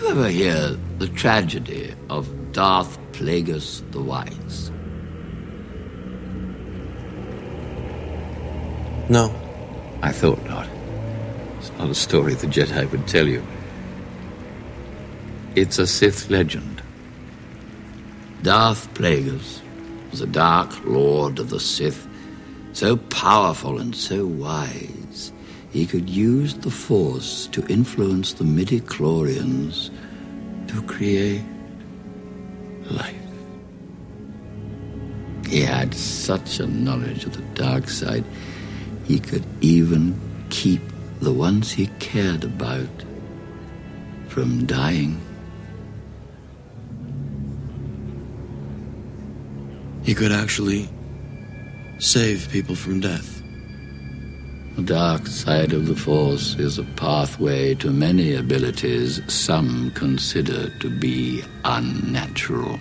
you ever hear the tragedy of Darth Plagueis the Wise? No. I thought not. It's not a story the Jedi would tell you. It's a Sith legend. Darth Plagueis was a dark lord of the Sith, so powerful and so wise, he could use the Force to influence the midi-chlorians to create life. He had such a knowledge of the dark side, he could even keep the ones he cared about from dying. He could actually save people from death. The dark side of the Force is a pathway to many abilities some consider to be unnatural.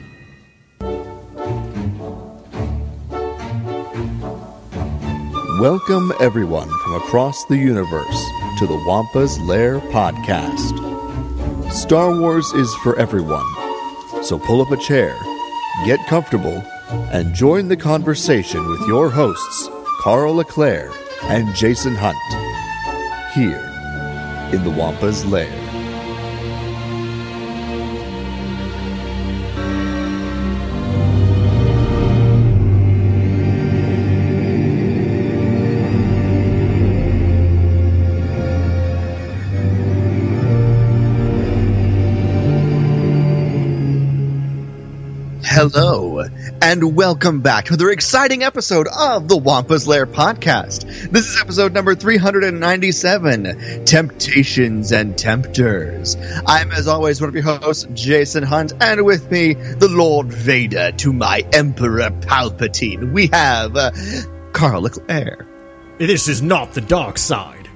Welcome, everyone from across the universe, to the Wampa's Lair podcast. Star Wars is for everyone, so pull up a chair, get comfortable, and join the conversation with your hosts, Carl LeClaire and Jason Hunt, here in the Wampa's Lair. Hello, and welcome back to another exciting episode of the Wampa's Lair podcast. This is episode number 397 Temptations and Tempters. I'm, as always, one of your hosts, Jason Hunt, and with me, the Lord Vader to my Emperor Palpatine. We have uh, Carl Leclerc. This is not the dark side.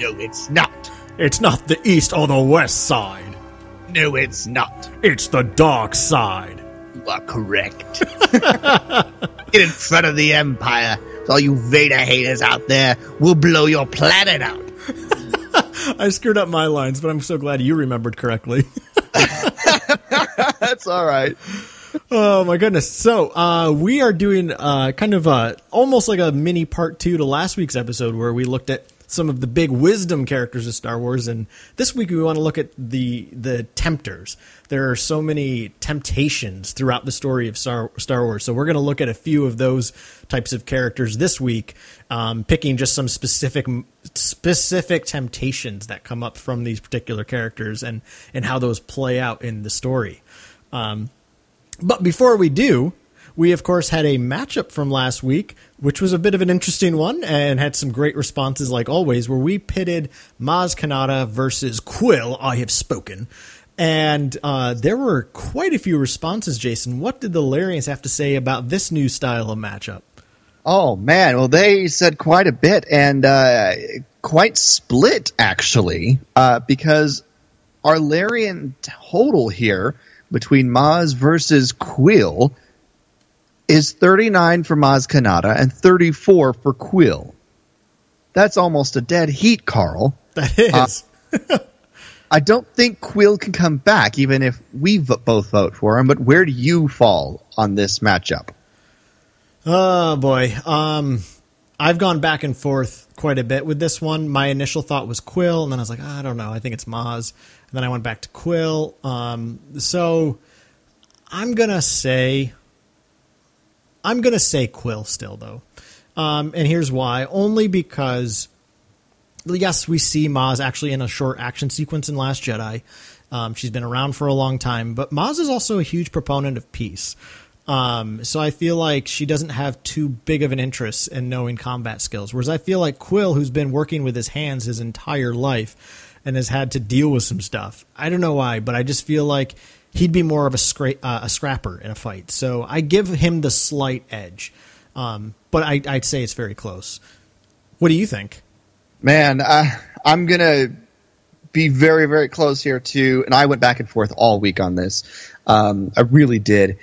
No, it's not. It's not the east or the west side. No, it's not. It's the dark side. You are correct. Get in front of the Empire. So all you Vader haters out there, we'll blow your planet out. I screwed up my lines, but I'm so glad you remembered correctly. That's all right. oh my goodness. So, uh, we are doing, uh, kind of, uh, almost like a mini part two to last week's episode where we looked at some of the big wisdom characters of Star Wars, and this week we want to look at the the tempters. There are so many temptations throughout the story of Star, Star Wars, so we're going to look at a few of those types of characters this week, um, picking just some specific specific temptations that come up from these particular characters and and how those play out in the story. Um, but before we do, we of course had a matchup from last week, which was a bit of an interesting one and had some great responses, like always, where we pitted Maz Kanata versus Kuiil. I have spoken. And uh, there were quite a few responses, Jason. What did the Larians have to say about this new style of matchup? Oh man, well they said quite a bit and uh, quite split actually, uh, because our Larian total here between Maz versus Kuiil is 39 for Maz Kanata and 34 for Kuiil. That's almost a dead heat, Carl. That is. Uh, I don't think Kuiil can come back, even if we v- both vote for him. But where do you fall on this matchup? Oh boy, um, I've gone back and forth quite a bit with this one. My initial thought was Kuiil, and then I was like, I don't know, I think it's Maz. And then I went back to Kuiil. Um, so I'm gonna say, I'm gonna say Kuiil still though, um, and here's why: only because yes, we see Maz actually in a short action sequence in Last Jedi. Um, she's been around for a long time, but Maz is also a huge proponent of peace. Um, so I feel like she doesn't have too big of an interest in knowing combat skills. Whereas I feel like Kuiil, who's been working with his hands his entire life and has had to deal with some stuff. I don't know why, but I just feel like he'd be more of a, scra- uh, a scrapper in a fight. So I give him the slight edge. Um, but I, I'd say it's very close. What do you think? Man, I'm gonna be very, very close here too. And I went back and forth all week on this. Um, I really did,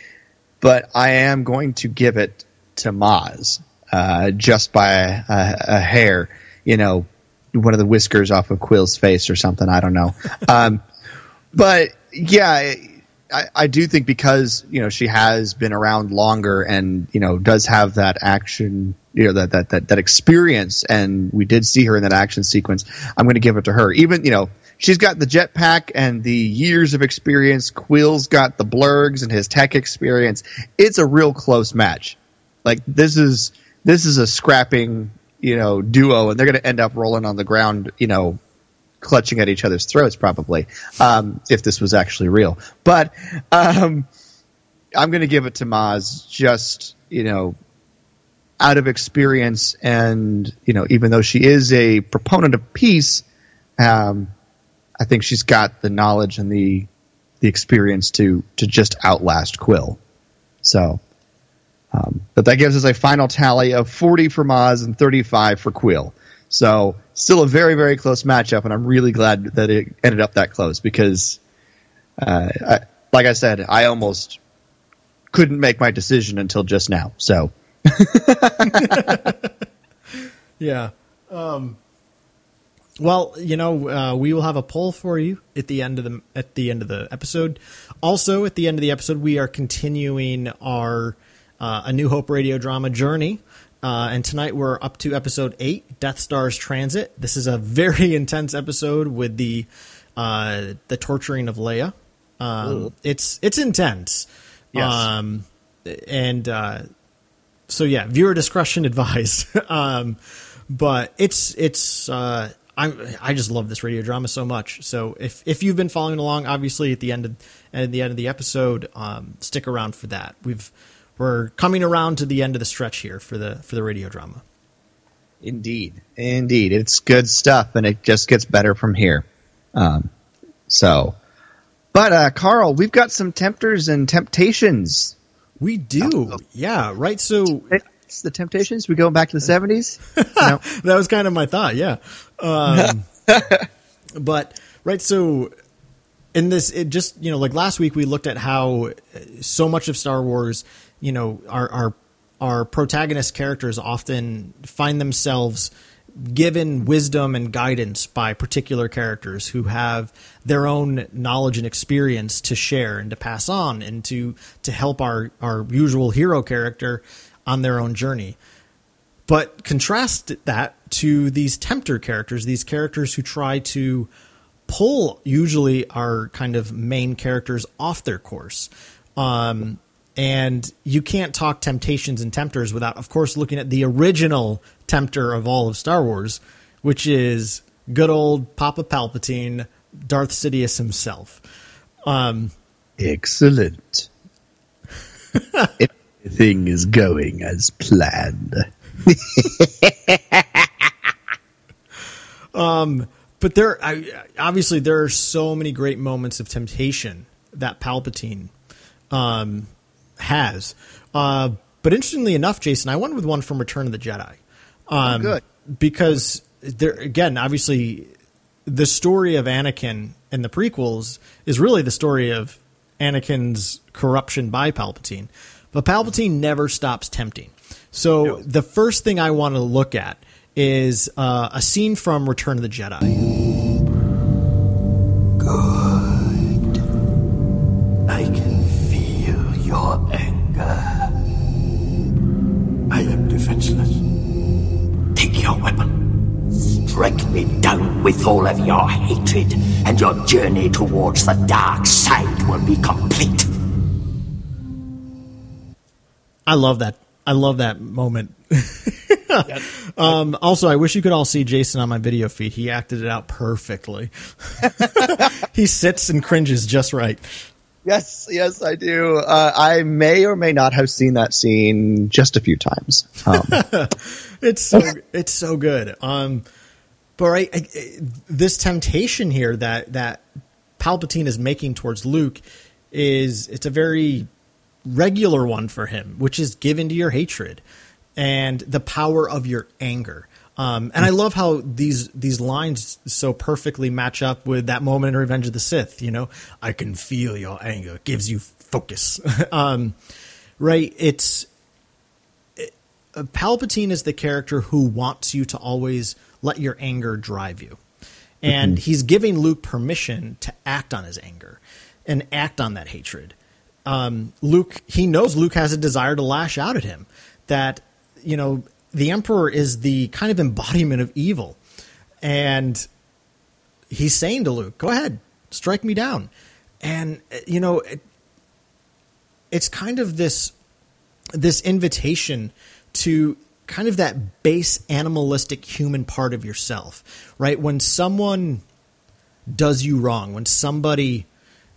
but I am going to give it to Maz uh, just by a, a, a, hair. You know, one of the whiskers off of Kuiil's face or something. I don't know. Um, but yeah, I, I do think because you know she has been around longer and you know does have that action, you know that that that, that experience, and we did see her in that action sequence. I'm going to give it to her. Even you know she's got the jetpack and the years of experience. Kuiil's got the blurrgs and his tech experience. It's a real close match. Like this is this is a scrapping you know duo, and they're going to end up rolling on the ground, you know, clutching at each other's throats probably um, if this was actually real. But um, I'm going to give it to Maz just you know out of experience and you know even though she is a proponent of peace, um, I think she's got the knowledge and the the experience to to just outlast Kuiil. So. Um, but that gives us a final tally of 40 for Maz and 35 for Kuiil. So still a very very close matchup, and I'm really glad that it ended up that close because, uh, I, like I said, I almost couldn't make my decision until just now. So. yeah. Um, well, you know, uh, we will have a poll for you at the end of the at the end of the episode. Also, at the end of the episode, we are continuing our uh, A New Hope radio drama journey. Uh, and tonight we're up to episode eight, Death Star's Transit. This is a very intense episode with the uh, the torturing of Leia. Um, it's it's intense. Yes. Um, and uh, so yeah, viewer discretion advised. um, but it's it's uh, I I just love this radio drama so much. So if if you've been following along, obviously at the end of at the end of the episode, um, stick around for that. We've we're coming around to the end of the stretch here for the for the radio drama. Indeed, indeed, it's good stuff, and it just gets better from here. Um, so, but uh, Carl, we've got some tempters and temptations. We do, yeah, right. So It's the temptations. We going back to the seventies. that was kind of my thought, yeah. Um, but right, so in this, it just you know, like last week we looked at how so much of Star Wars, you know, our our our protagonist characters often find themselves given wisdom and guidance by particular characters who have their own knowledge and experience to share and to pass on and to to help our our usual hero character on their own journey but contrast that to these tempter characters, these characters who try to pull usually our kind of main characters off their course. Um, and you can't talk temptations and tempters without, of course, looking at the original tempter of all of Star Wars, which is good old Papa Palpatine, Darth Sidious himself. Um, Excellent. Everything is going as planned. but there, I, obviously, there are so many great moments of temptation that Palpatine um, has. Uh, but interestingly enough, Jason, I went with one from Return of the Jedi. Um, good. Because there again, obviously, the story of Anakin in the prequels is really the story of Anakin's corruption by Palpatine. But Palpatine never stops tempting. So the first thing I want to look at is uh, a scene from Return of the Jedi. I Strike me down with all of your hatred, and your journey towards the dark side will be complete. I love that. I love that moment. um, also, I wish you could all see Jason on my video feed. He acted it out perfectly. he sits and cringes just right. Yes, yes, I do. Uh, I may or may not have seen that scene just a few times. Um, It's so it's so good. Um, but right, I, I- this temptation here that that Palpatine is making towards Luke is it's a very regular one for him, which is given to your hatred and the power of your anger. Um, and I love how these these lines so perfectly match up with that moment in Revenge of the Sith. You know, I can feel your anger. It gives you focus. um, right? It's Palpatine is the character who wants you to always let your anger drive you. And Mm-hmm. he's giving Luke permission to act on his anger and act on that hatred. Um, Luke, he knows Luke has a desire to lash out at him. That, you know, the Emperor is the kind of embodiment of evil. And he's saying to Luke, go ahead, strike me down. And, you know, it, it's kind of this this invitation to kind of that base animalistic human part of yourself, right? When someone does you wrong, when somebody,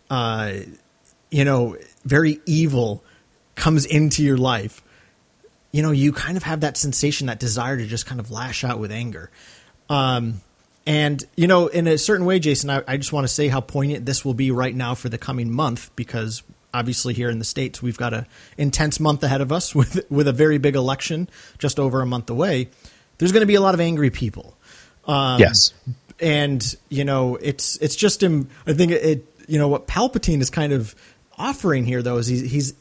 uh, you know, very evil comes into your life, you know, you kind of have that sensation, that desire to just kind of lash out with anger. Um, and, you know, in a certain way, Jason, I, I just want to say how poignant this will be right now for the coming month because obviously here in the States, we've got a intense month ahead of us with, with a very big election just over a month away. There's going to be a lot of angry people. Um, yes. and you know it's it's just him i think it you know what palpatine is kind of offering here though is he's, he's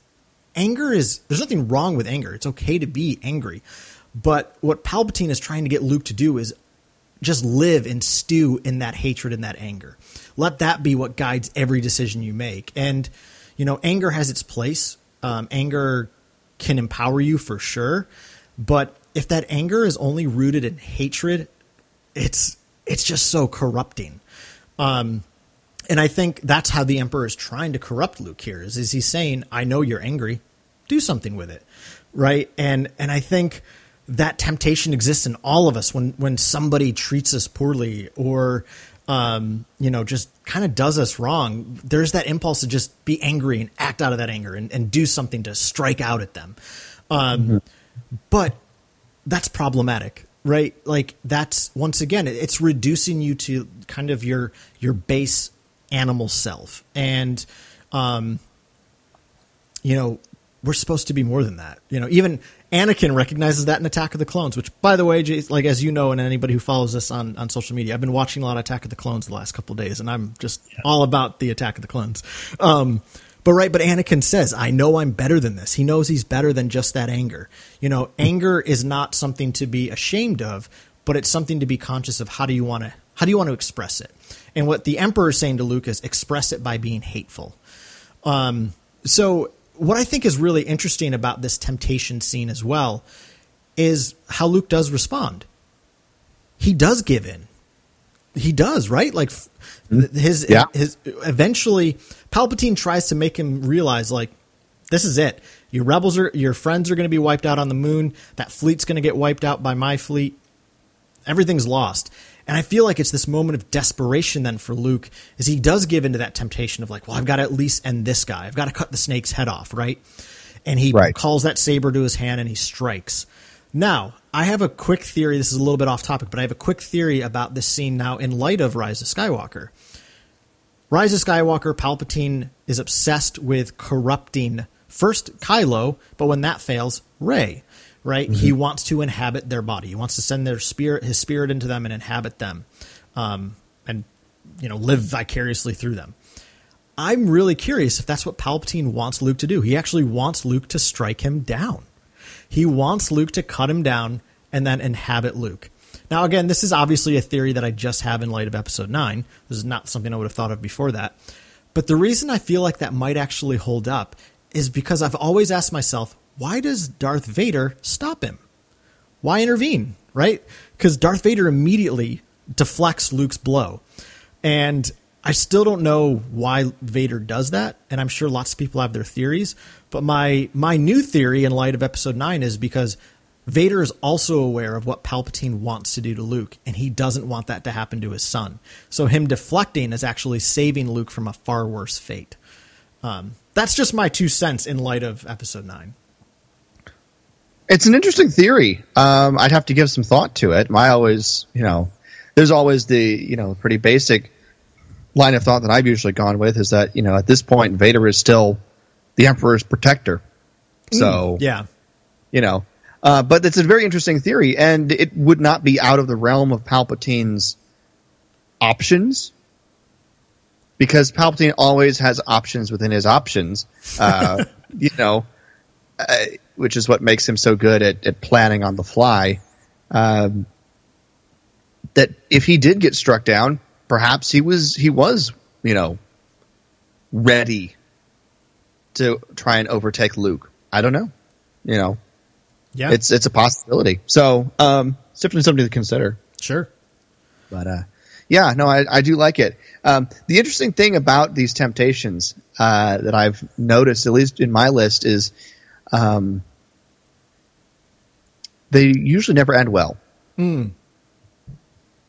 anger is there's nothing wrong with anger it's okay to be angry but what palpatine is trying to get luke to do is just live and stew in that hatred and that anger let that be what guides every decision you make and you know anger has its place um, anger can empower you for sure but if that anger is only rooted in hatred it's it's just so corrupting. Um, and I think that's how the emperor is trying to corrupt Luke here. Is, is he's saying, "I know you're angry, do something with it," right? And and I think that temptation exists in all of us when when somebody treats us poorly or um, you know just kind of does us wrong. There's that impulse to just be angry and act out of that anger and, and do something to strike out at them. Um, But that's problematic right like that's once again it's reducing you to kind of your your base animal self and um you know we're supposed to be more than that you know even anakin recognizes that in attack of the clones which by the way Jason, like as you know and anybody who follows us on on social media i've been watching a lot of attack of the clones the last couple days and i'm just all about the attack of the clones um but right, but Anakin says, I know I'm better than this. He knows he's better than just that anger. You know, anger is not something to be ashamed of, but it's something to be conscious of how do you want to how do you want to express it? And what the Emperor is saying to Luke is express it by being hateful. Um, so what I think is really interesting about this temptation scene as well is how Luke does respond. He does give in. He does, right? Like mm-hmm. his Yeah. his eventually Palpatine tries to make him realize like this is it. Your rebels are your friends are going to be wiped out on the moon. That fleet's going to get wiped out by my fleet. Everything's lost. And I feel like it's this moment of desperation then for Luke as he does give into that temptation of like, well, I've got to at least end this guy. I've got to cut the snake's head off, right? And he Right. calls that saber to his hand and he strikes. Now, I have a quick theory. This is a little bit off topic, but I have a quick theory about this scene now in light of Rise of Skywalker. Rise of Skywalker, Palpatine is obsessed with corrupting first Kylo, but when that fails, Rey. Right? He wants to inhabit their body. He wants to send their spirit, his spirit into them, and inhabit them, um, and you know live vicariously through them. I'm really curious if that's what Palpatine wants Luke to do. He actually wants Luke to strike him down. He wants Luke to cut him down and then inhabit Luke. Now, again, this is obviously a theory that I just have in light of episode 9. This is not something I would have thought of before that. But the reason I feel like that might actually hold up is because I've always asked myself, why does Darth Vader stop him? Why intervene, right? Because Darth Vader immediately deflects Luke's blow. And I still don't know why Vader does that, and I'm sure lots of people have their theories. But my my new theory in light of episode 9 is because Vader is also aware of what Palpatine wants to do to Luke, and he doesn't want that to happen to his son. So him deflecting is actually saving Luke from a far worse fate. Um, that's just my two cents in light of episode 9. It's an interesting theory. Um, I'd have to give some thought to it. I always, you know, there's always the, you know, pretty basic line of thought that I've usually gone with is that, you know, at this point, Vader is still the Emperor's protector. So, Yeah. you know, uh, but it's a very interesting theory, and it would not be out of the realm of Palpatine's options because Palpatine always has options within his options. Uh, you know, uh, which is what makes him so good at, at planning on the fly. Um, that if he did get struck down, perhaps he was he was you know ready to try and overtake Luke. I don't know. You know, Yeah, it's it's a possibility. So um, it's definitely something to consider. sure. But uh, yeah, no, I, I do like it. Um, the interesting thing about these temptations uh, that I've noticed, at least in my list, is um, they usually never end well.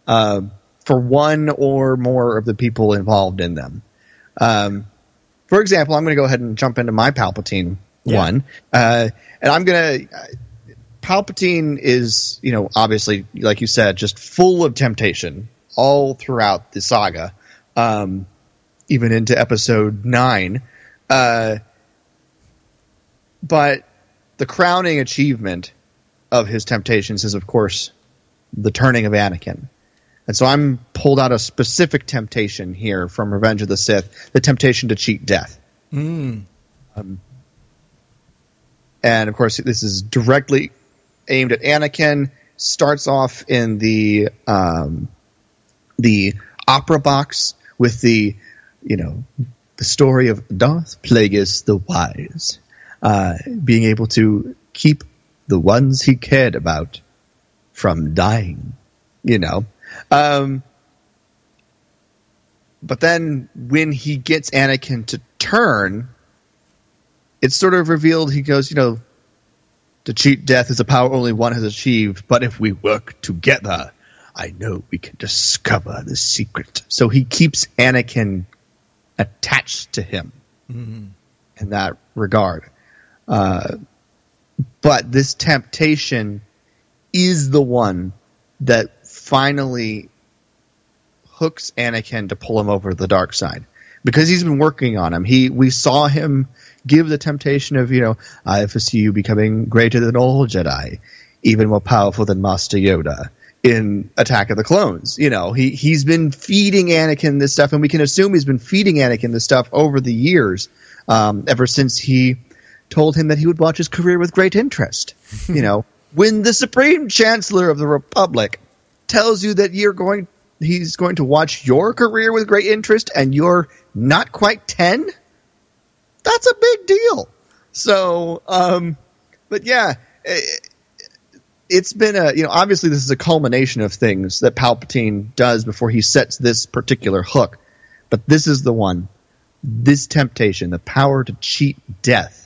Uh, for one or more of the people involved in them. Um, for example, I'm going to go ahead and jump into my Palpatine Yeah. one, uh, and I'm going to. Palpatine is, you know, obviously, like you said, just full of temptation all throughout the saga, um, even into episode nine. Uh, but the crowning achievement of his temptations is, of course, the turning of Anakin. And so I'm pulled out a specific temptation here from Revenge of the Sith, the temptation to cheat death. Um, and of course, this is directly aimed at Anakin. Starts off in the um, the opera box with the you know the story of Darth Plagueis the Wise, uh, being able to keep the ones he cared about from dying. You know, um, but then when he gets Anakin to turn, it's sort of revealed. He goes, you know, to cheat death is a power only one has achieved, but if we work together, I know we can discover the secret. So he keeps Anakin attached to him in that regard. Uh, but this temptation is the one that finally hooks Anakin to pull him over the dark side because he's been working on him. He we saw him give the temptation of you know I foresee you becoming greater than all Jedi, even more powerful than Master Yoda in Attack of the Clones. You know he he's been feeding Anakin this stuff, and we can assume he's been feeding Anakin this stuff over the years, um, ever since he told him that he would watch his career with great interest. you know when the Supreme Chancellor of the Republic tells you that you're going he's going to watch your career with great interest and you're not quite 10 that's a big deal so um but yeah it, it's been a you know obviously this is a culmination of things that palpatine does before he sets this particular hook but this is the one this temptation the power to cheat death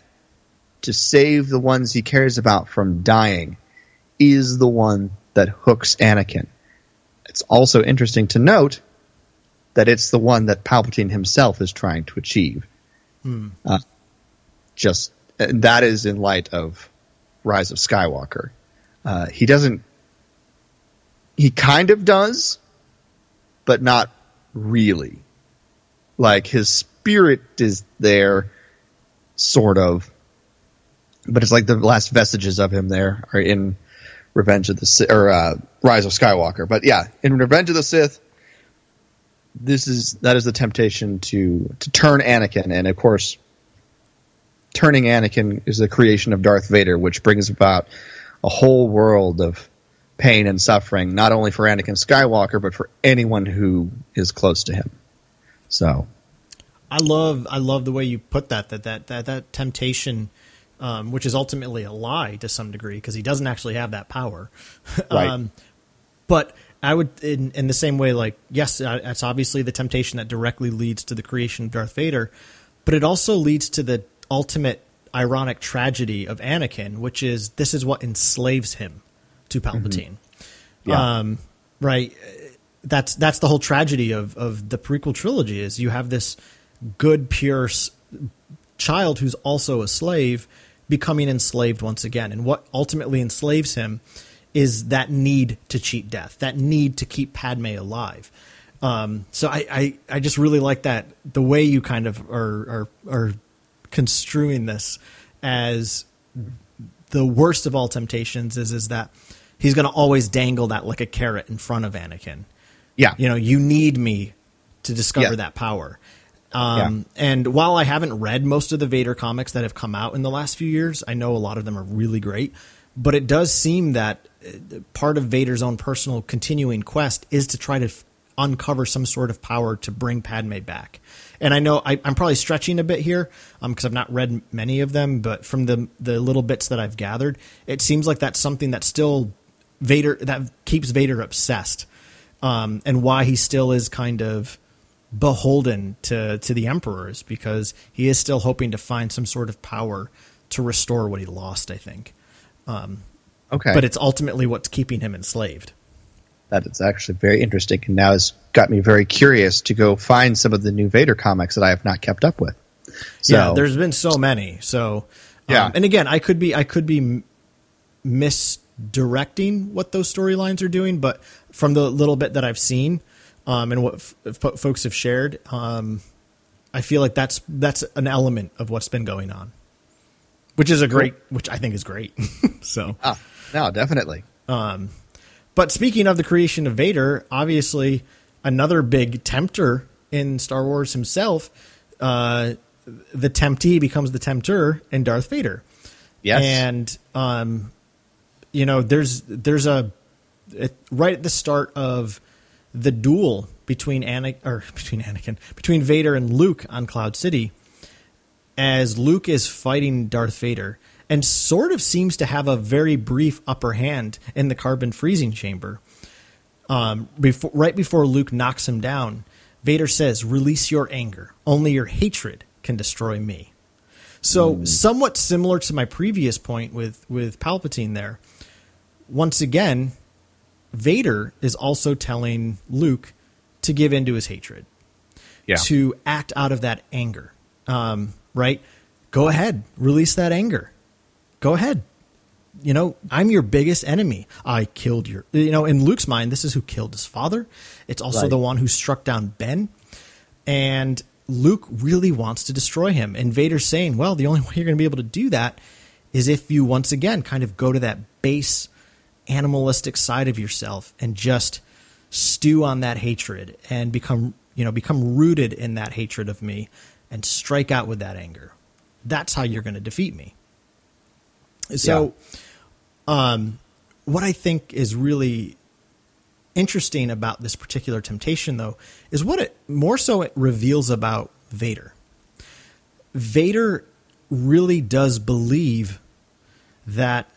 to save the ones he cares about from dying is the one that hooks anakin it's also interesting to note that it's the one that Palpatine himself is trying to achieve. Uh, just and that is in light of Rise of Skywalker. Uh, he doesn't. He kind of does, but not really. Like his spirit is there, sort of, but it's like the last vestiges of him there are in Revenge of the Sith or uh, Rise of Skywalker. But yeah, in Revenge of the Sith, this is that is the temptation to to turn Anakin, and of course, turning Anakin is the creation of Darth Vader, which brings about a whole world of pain and suffering, not only for Anakin Skywalker, but for anyone who is close to him. So I love I love the way you put that that that that, that temptation um, which is ultimately a lie to some degree because he doesn't actually have that power. Right. um, but I would in, in the same way like yes that's obviously the temptation that directly leads to the creation of Darth Vader, but it also leads to the ultimate ironic tragedy of Anakin, which is this is what enslaves him to Palpatine. Yeah. Um, right. That's that's the whole tragedy of of the prequel trilogy is you have this good pure s- child who's also a slave becoming enslaved once again, and what ultimately enslaves him is that need to cheat death, that need to keep Padme alive. Um, so I, I, I just really like that the way you kind of are, are are construing this as the worst of all temptations is is that he's going to always dangle that like a carrot in front of Anakin. yeah, You know, you need me to discover Yeah. that power. Um, And while I haven't read most of the Vader comics that have come out in the last few years, I know a lot of them are really great. But it does seem that uh, part of Vader's own personal continuing quest is to try to f- uncover some sort of power to bring Padme back. And I know I, am probably stretching a bit here because um, I've not read many of them, but from the the little bits that I've gathered, it seems like that's something that still Vader that keeps Vader obsessed, um, and why he still is kind of beholden to to the emperors because he is still hoping to find some sort of power to restore what he lost. I think. Um, okay, but it's ultimately what's keeping him enslaved. That is actually very interesting, and now has got me very curious to go find some of the new Vader comics that I have not kept up with. So, yeah, there's been so many. So um, yeah, and again, I could be I could be misdirecting what those storylines are doing, but from the little bit that I've seen um, and what f- folks have shared, um, I feel like that's that's an element of what's been going on, which is a great, which I think is great. so, ah, no, definitely. Um, but speaking of the creation of Vader, obviously another big tempter in Star Wars himself, uh, the temptee becomes the tempter in Darth Vader. Yes, and um, you know, there's there's a it, right at the start of the duel between Anakin or between Anakin between Vader and Luke on Cloud City, as Luke is fighting Darth Vader and sort of seems to have a very brief upper hand in the carbon freezing chamber. Um, before, right before Luke knocks him down, Vader says, "Release your anger. Only your hatred can destroy me." So, mm. somewhat similar to my previous point with with Palpatine. There, once again, Vader is also telling Luke to give in to his hatred, yeah. to act out of that anger. Um, right? Go ahead, release that anger go ahead. You know, I'm your biggest enemy. I killed your, you know, in Luke's mind, this is who killed his father. It's also right. the one who struck down Ben. And Luke really wants to destroy him. And Vader's saying, well, the only way you're going to be able to do that is if you once again kind of go to that base animalistic side of yourself and just stew on that hatred and become, you know, become rooted in that hatred of me and strike out with that anger. That's how you're going to defeat me. So, yeah. um, what I think is really interesting about this particular temptation, though, is what it more so it reveals about Vader. Vader really does believe that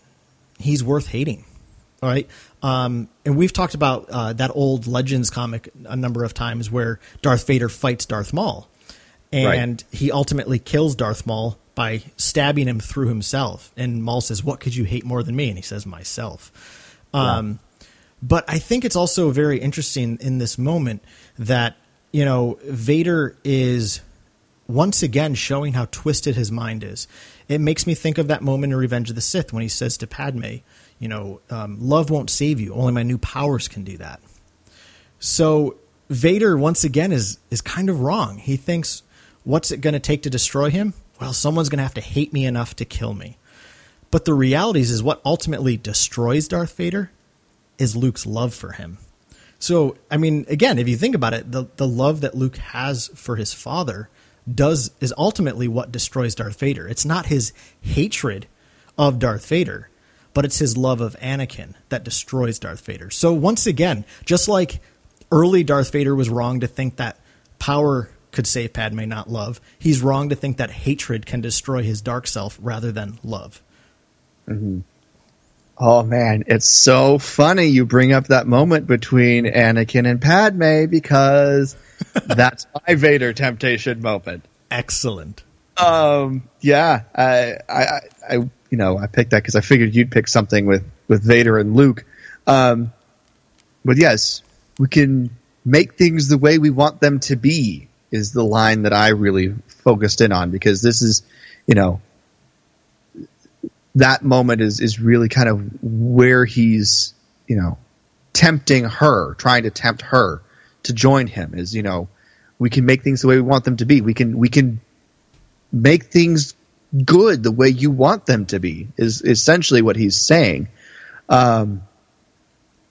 he's worth hating. All right. Um, and we've talked about uh, that old Legends comic a number of times where Darth Vader fights Darth Maul. And right. he ultimately kills Darth Maul by stabbing him through himself. And Maul says, "What could you hate more than me?" And he says, "Myself." Um, But I think it's also very interesting in this moment that you know Vader is once again showing how twisted his mind is. It makes me think of that moment in Revenge of the Sith when he says to Padme, "You know, um, love won't save you. Only my new powers can do that." So Vader once again is is kind of wrong. He thinks, "What's it going to take to destroy him? well, someone's going to have to hate me enough to kill me. But the reality is, is what ultimately destroys Darth Vader is Luke's love for him. So, I mean, again, if you think about it, the, the love that Luke has for his father does is ultimately what destroys Darth Vader. It's not his hatred of Darth Vader, but it's his love of Anakin that destroys Darth Vader. So once again, just like early Darth Vader was wrong to think that power could save Padme, not love. He's wrong to think that hatred can destroy his dark self rather than love. Mm-hmm. Oh man, it's so funny you bring up that moment between Anakin and Padme because that's my Vader temptation moment. Excellent. Um, yeah, I, I, I, you know, I picked that because I figured you'd pick something with with Vader and Luke. Um, but yes, we can make things the way we want them to be is the line that I really focused in on because this is, you know, that moment is is really kind of where he's, you know, tempting her, trying to tempt her to join him. Is you know, we can make things the way we want them to be. We can we can make things good the way you want them to be. Is essentially what he's saying, um,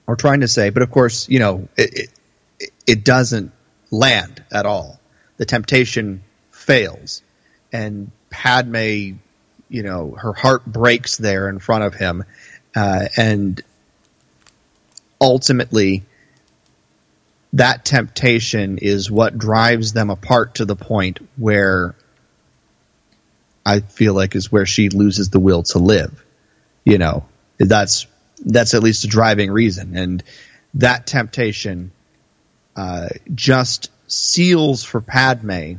or trying to say. But of course, you know, it, it, it doesn't land at all the temptation fails, and Padme, you know, her heart breaks there in front of him, uh, and ultimately that temptation is what drives them apart to the point where I feel like is where she loses the will to live. You know, that's that's at least a driving reason, and that temptation uh, just seals for Padme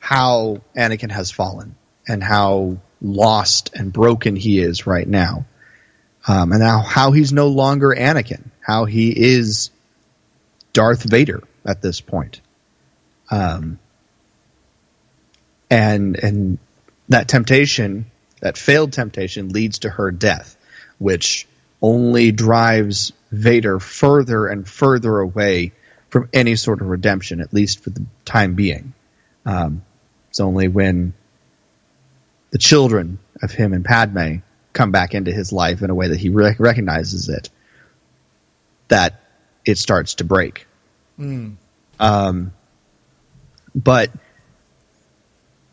how Anakin has fallen and how lost and broken he is right now, um, and now how he's no longer Anakin, how he is Darth Vader at this point. Um, and and that temptation, that failed temptation, leads to her death, which only drives Vader further and further away from any sort of redemption, at least for the time being. Um, it's only when the children of him and Padme come back into his life in a way that he rec- recognizes it that it starts to break. Mm. Um, but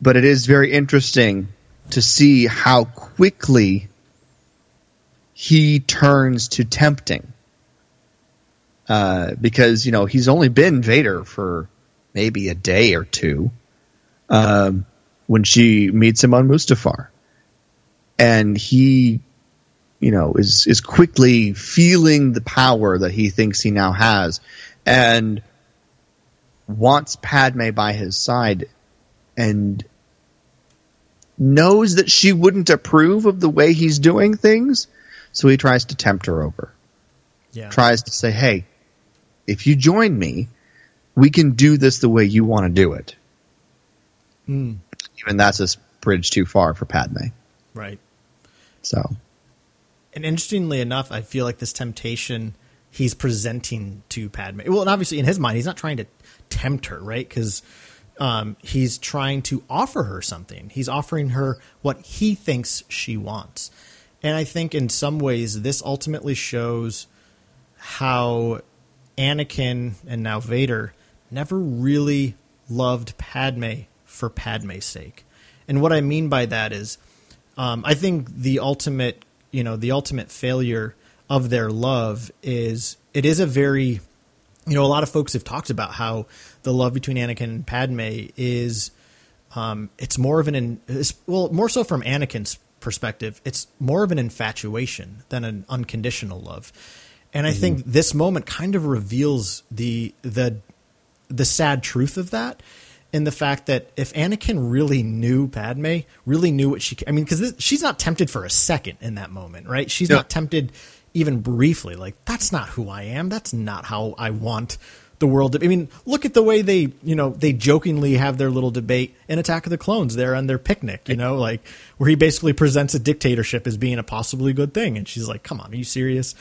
but it is very interesting to see how quickly he turns to tempting. Uh, because you know he's only been Vader for maybe a day or two um, when she meets him on Mustafar, and he, you know, is is quickly feeling the power that he thinks he now has, and wants Padme by his side, and knows that she wouldn't approve of the way he's doing things, so he tries to tempt her over. Yeah. Tries to say, "Hey, if you join me, we can do this the way you want to do it." Mm. Even that's a bridge too far for Padme. Right. So, And interestingly enough, I feel like this temptation he's presenting to Padme. Well, and obviously in his mind, he's not trying to tempt her, right? Because um, he's trying to offer her something. He's offering her what he thinks she wants. And I think in some ways, this ultimately shows how Anakin and now Vader never really loved Padme for Padme's sake. And what I mean by that is, um, I think the ultimate, you know, the ultimate failure of their love is it is a very, you know, a lot of folks have talked about how the love between Anakin and Padme is, um, it's more of an, it's, well, more so from Anakin's perspective, it's more of an infatuation than an unconditional love. And I think this moment kind of reveals the the the sad truth of that in the fact that if Anakin really knew Padme, really knew what she, I mean, because she's not tempted for a second in that moment, right? She's Yeah. not tempted even briefly. Like that's not who I am. That's not how I want the world. I mean, look at the way they, you know, they jokingly have their little debate in Attack of the Clones there on their picnic, you know, like where he basically presents a dictatorship as being a possibly good thing, and she's like, "Come on, are you serious?"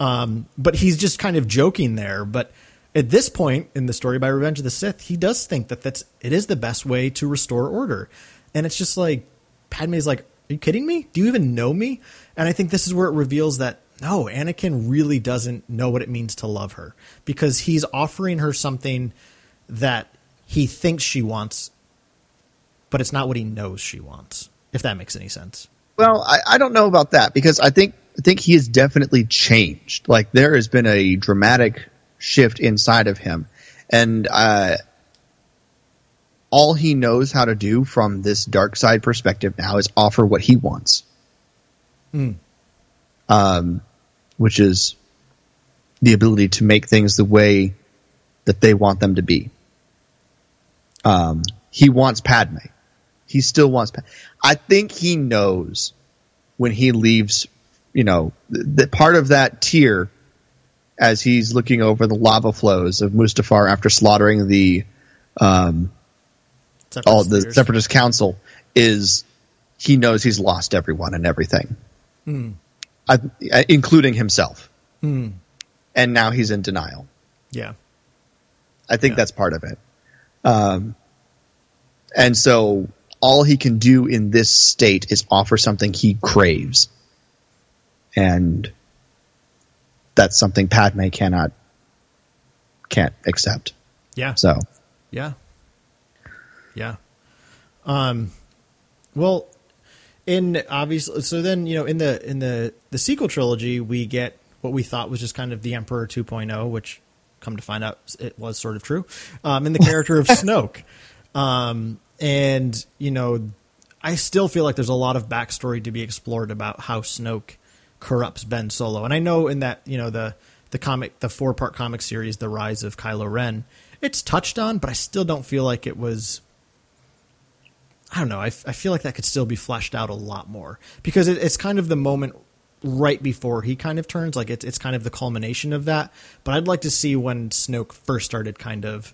Um, but he's just kind of joking there, but at this point in the story by Revenge of the Sith, he does think that that's it is the best way to restore order, and it's just like Padme's like, "Are you kidding me? Do you even know me?" And I think this is where it reveals that no, Anakin really doesn't know what it means to love her because he's offering her something that he thinks she wants, but it's not what he knows she wants. If that makes any sense. well, I, I don't know about that because I think I think he has definitely changed. Like there has been a dramatic shift inside of him, and uh, all he knows how to do from this dark side perspective now is offer what he wants. Mm. Um, which is the ability to make things the way that they want them to be. Um, he wants Padme. He still wants. Padme. I think he knows when he leaves. You know, that part of that tear as he's looking over the lava flows of Mustafar after slaughtering the um, all the. Separatist Council is he knows he's lost everyone and everything, I, I- including himself, Hmm. and now he's in denial. Yeah. I think Yeah. that's part of it. Um, and so all he can do in this state is offer something he craves. And that's something Padme cannot, can't accept. Yeah. So, Yeah. Yeah. Um well in obviously so then you know in the in the the sequel trilogy we get what we thought was just kind of the Emperor 2.0 which come to find out it was sort of true, um, in the character of Snoke. Um, and, you know, I still feel like there's a lot of backstory to be explored about how Snoke corrupts Ben Solo. And I know in that, you know, the, the comic, the four part comic series, The Rise of Kylo Ren, it's touched on, but I still don't feel like it was. I don't know. I, I feel like that could still be fleshed out a lot more because it, it's kind of the moment right before he kind of turns. Like it's it's kind of the culmination of that. But I'd like to see when Snoke first started kind of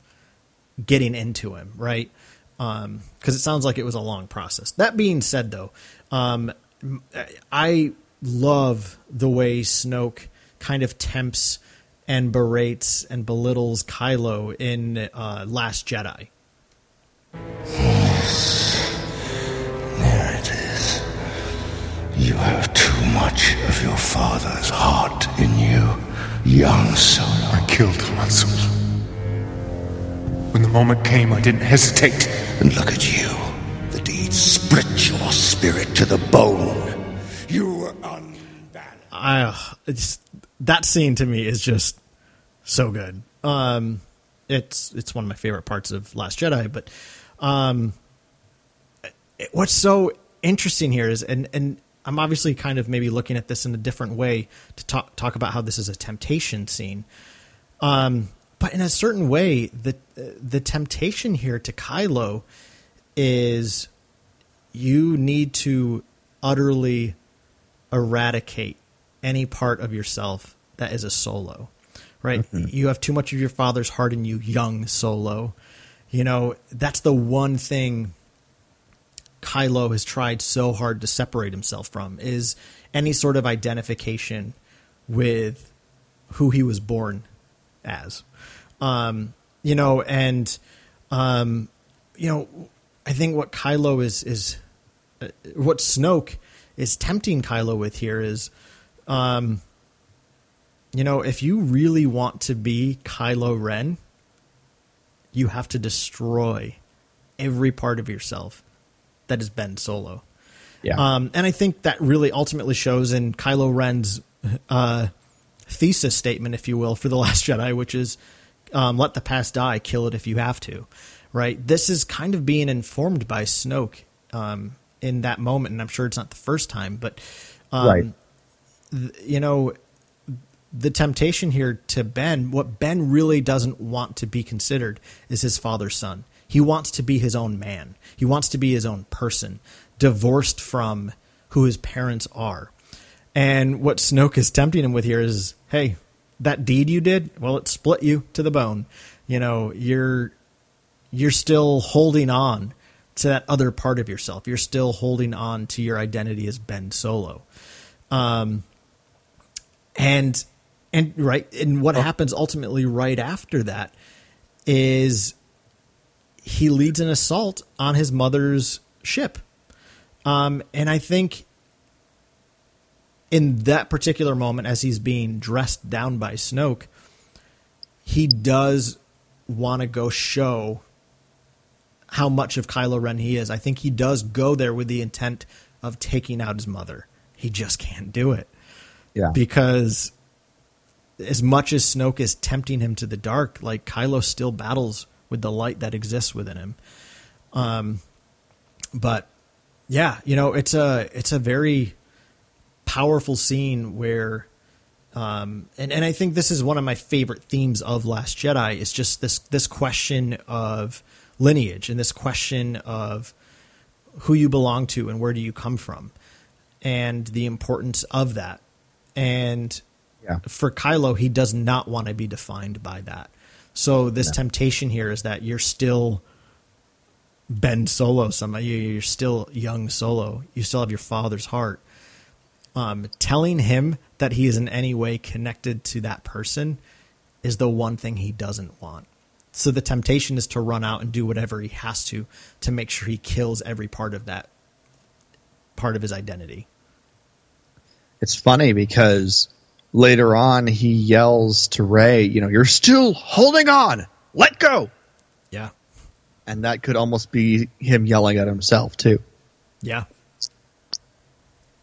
getting into him, right? Because um, it sounds like it was a long process. That being said, though, um, I love the way Snoke kind of tempts and berates and belittles Kylo in uh, Last Jedi. There it is. You have too much of your father's heart in you, young Solo. I killed Han Solo. When the moment came, I didn't hesitate. And look at you. The deed split your spirit to the bone. You were unbalanced. I, it's, that scene to me is just so good. Um, it's it's one of my favorite parts of Last Jedi. But um, what's so interesting here is, and and I'm obviously kind of maybe looking at this in a different way to talk talk about how this is a temptation scene. Um, but in a certain way, the the temptation here to Kylo is you need to utterly eradicate any part of yourself that is a solo right? Mm-hmm. You have too much of your father's heart in you, young Solo. You know, that's the one thing Kylo has tried so hard to separate himself from is any sort of identification with who he was born as. Um, you know, and um, you know, I think what Kylo is is uh, what Snoke is tempting Kylo with here is um, you know, if you really want to be Kylo Ren, you have to destroy every part of yourself that has been Solo. Yeah. Um, and I think that really ultimately shows in Kylo Ren's uh, thesis statement, if you will, for The Last Jedi, which is um, let the past die, kill it if you have to. Right? This is kind of being informed by Snoke um, in that moment, and I'm sure it's not the first time, but um, right. Th- you know, the temptation here to Ben, what Ben really doesn't want to be considered is his father's son. He wants to be his own man. He wants to be his own person, divorced from who his parents are. And what Snoke is tempting him with here is, hey, that deed you did, well, it split you to the bone. You know, you're you're still holding on to that other part of yourself. You're still holding on to your identity as Ben Solo. Um, and and right and what oh. happens ultimately right after that is he leads an assault on his mother's ship um, and i think in that particular moment as he's being dressed down by snoke he does want to go show how much of Kylo Ren he is. I think he does go there with the intent of taking out his mother. He just can't do it. Yeah. Because as much as Snoke is tempting him to the dark, like Kylo still battles with the light that exists within him. Um, but yeah, you know, it's a it's a very powerful scene where, um, and and I think this is one of my favorite themes of Last Jedi is just this this question of lineage and this question of who you belong to and where do you come from, and the importance of that, and yeah. For Kylo, he does not want to be defined by that. So this temptation here is that you're still Ben Solo. Somebody you're still young Solo. You still have your father's heart. Um, telling him that he is in any way connected to that person is the one thing he doesn't want. So the temptation is to run out and do whatever he has to to make sure he kills every part of that part of his identity. It's funny because later on he yells to Rey, you know, you're still holding on. Let go. Yeah. And that could almost be him yelling at himself too. Yeah.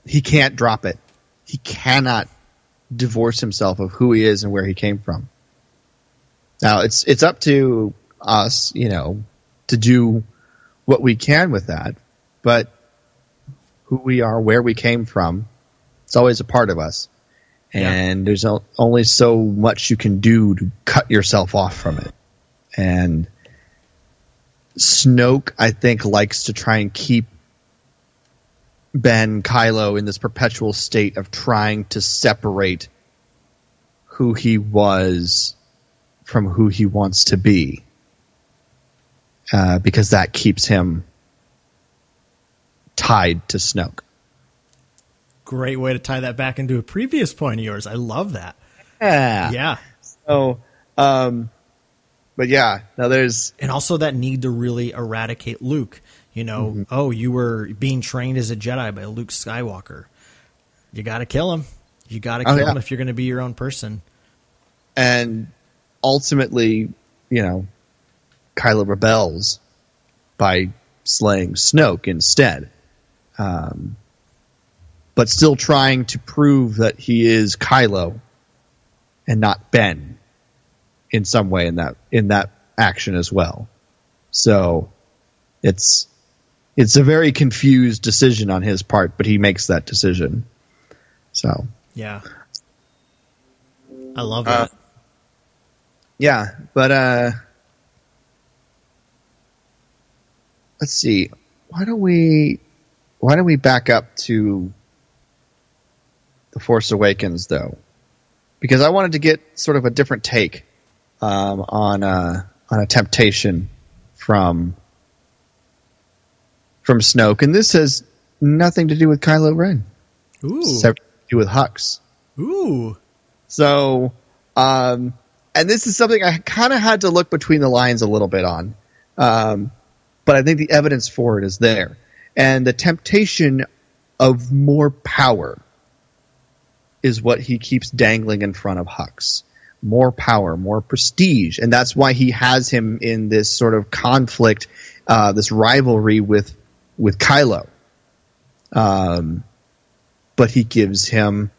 He can't drop it. He cannot divorce himself of who he is and where he came from. Now it's it's up to us, you know, to do what we can with that, but who we are, where we came from, it's always a part of us. And there's only so much you can do to cut yourself off from it. And Snoke, I think, likes to try and keep Ben Kylo in this perpetual state of trying to separate who he was from who he wants to be. Uh, because that keeps him tied to Snoke. Great way to tie that back into a previous point of yours. I love that. Yeah. Yeah. So, um, but yeah, now there's and also that need to really eradicate Luke. You know, Mm-hmm. oh, you were being trained as a Jedi by Luke Skywalker. You got to kill him. You got to Oh, kill yeah. him if you're going to be your own person. and ultimately, you know, Kylo rebels by slaying Snoke instead. Um, but still trying to prove that he is Kylo and not Ben in some way in that in that action as well. So it's it's a very confused decision on his part, but he makes that decision. So Yeah. I love Uh. Yeah, but uh let's see. Why don't we why don't we back up to The Force Awakens though? Because I wanted to get sort of a different take um, on uh on a temptation from from Snoke, and this has nothing to do with Kylo Ren. Ooh. Everything to do with Hux. Ooh. So, um, and this is something I kind of had to look between the lines a little bit on. Um, but I think the evidence for it is there. And the temptation of more power is what he keeps dangling in front of Hux. More power, more prestige. And that's why he has him in this sort of conflict, uh, this rivalry with, with Kylo. Um, but he gives him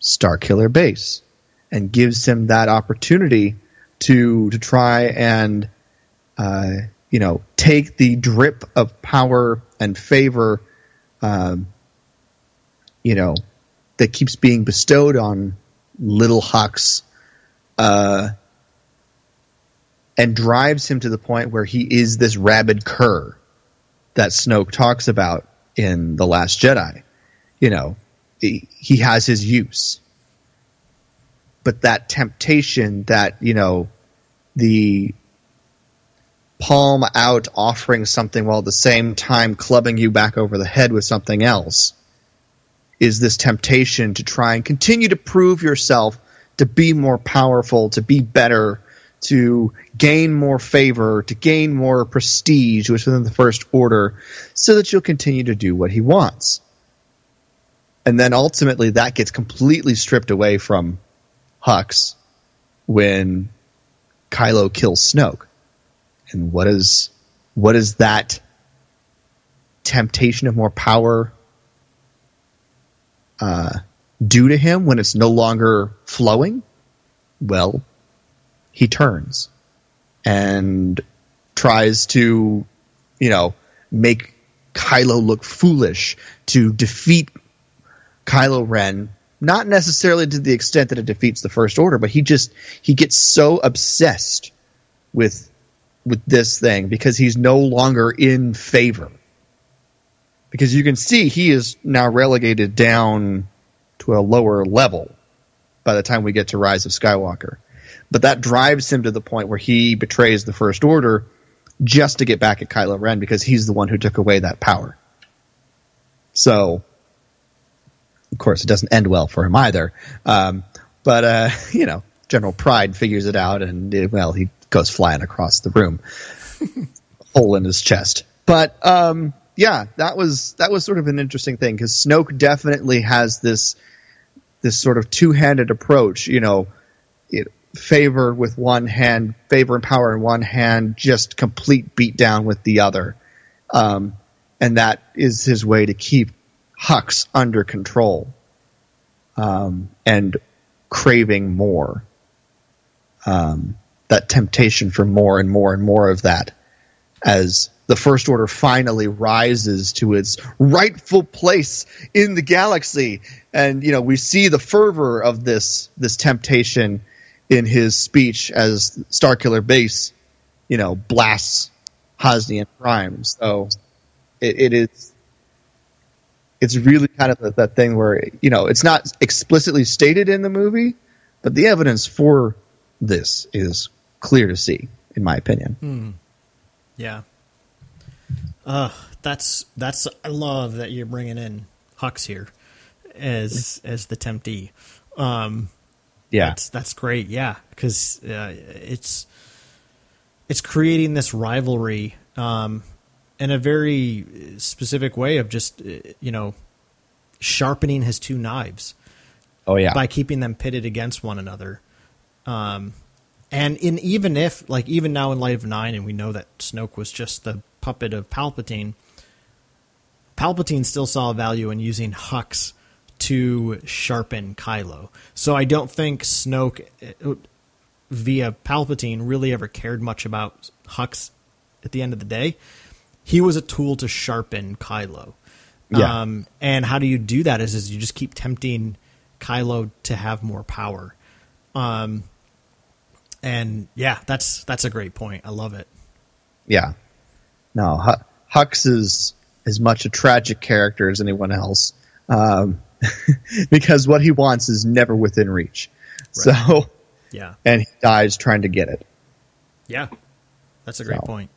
Starkiller Base and gives him that opportunity to to try and uh, you know take the drip of power and favor um, you know that keeps being bestowed on little Hux uh, and drives him to the point where he is this rabid cur that Snoke talks about in The Last Jedi. You know, he, he has his use. But that temptation that, you know, the palm out offering something while at the same time clubbing you back over the head with something else is this temptation to try and continue to prove yourself to be more powerful, to be better, to gain more favor, to gain more prestige within the First Order, so that you'll continue to do what he wants. And then ultimately that gets completely stripped away from Hux when Kylo kills Snoke. And what is what is that temptation of more power uh, do to him when it's no longer flowing? Well, he turns and tries to, you know, make Kylo look foolish to defeat Kylo Ren. Not necessarily to the extent that it defeats the First Order, but he just he gets so obsessed with with this thing because he's no longer in favor. Because you can see he is now relegated down to a lower level by the time we get to Rise of Skywalker. But that drives him to the point where he betrays the First Order just to get back at Kylo Ren because he's the one who took away that power. So, of course, it doesn't end well for him either. Um, but, uh, you know, General Pryde figures it out and, uh, well, he goes flying across the room. Hole in his chest. But, um, yeah, that was, that was sort of an interesting thing because Snoke definitely has this, this sort of two-handed approach, you know, it, favor with one hand, favor and power in one hand, just complete beatdown with the other. Um, and that is his way to keep Hux under control um, and craving more. Um, that temptation for more and more and more of that as the First Order finally rises to its rightful place in the galaxy. And, you know, we see the fervor of this, this temptation in his speech as Starkiller Base, you know, blasts Hosnian Prime. So it, it is, it's really kind of that, that thing where, you know, it's not explicitly stated in the movie, but the evidence for this is clear to see, in my opinion. Hmm. Yeah. Uh, that's that's I love that you're bringing in Hux here as as the temptee. Um, Yeah. that's that's great. Yeah, because uh, it's it's creating this rivalry um, in a very specific way of just uh, you know sharpening his two knives Oh, yeah. by keeping them pitted against one another. Um, and in even if like even now in light of nine, and we know that Snoke was just the puppet of Palpatine. Palpatine still saw value in using Hux to sharpen Kylo. So I don't think Snoke uh, via Palpatine really ever cared much about Hux at the end of the day. He was a tool to sharpen Kylo. Yeah. Um, and how do you do that? Is, is you just keep tempting Kylo to have more power. Um, and yeah, that's that's a great point. I love it. Yeah. No, Hu- Hux is as much a tragic character as anyone else, um, because what he wants is never within reach. So, Yeah, and he dies trying to get it. yeah, that's a great So. point.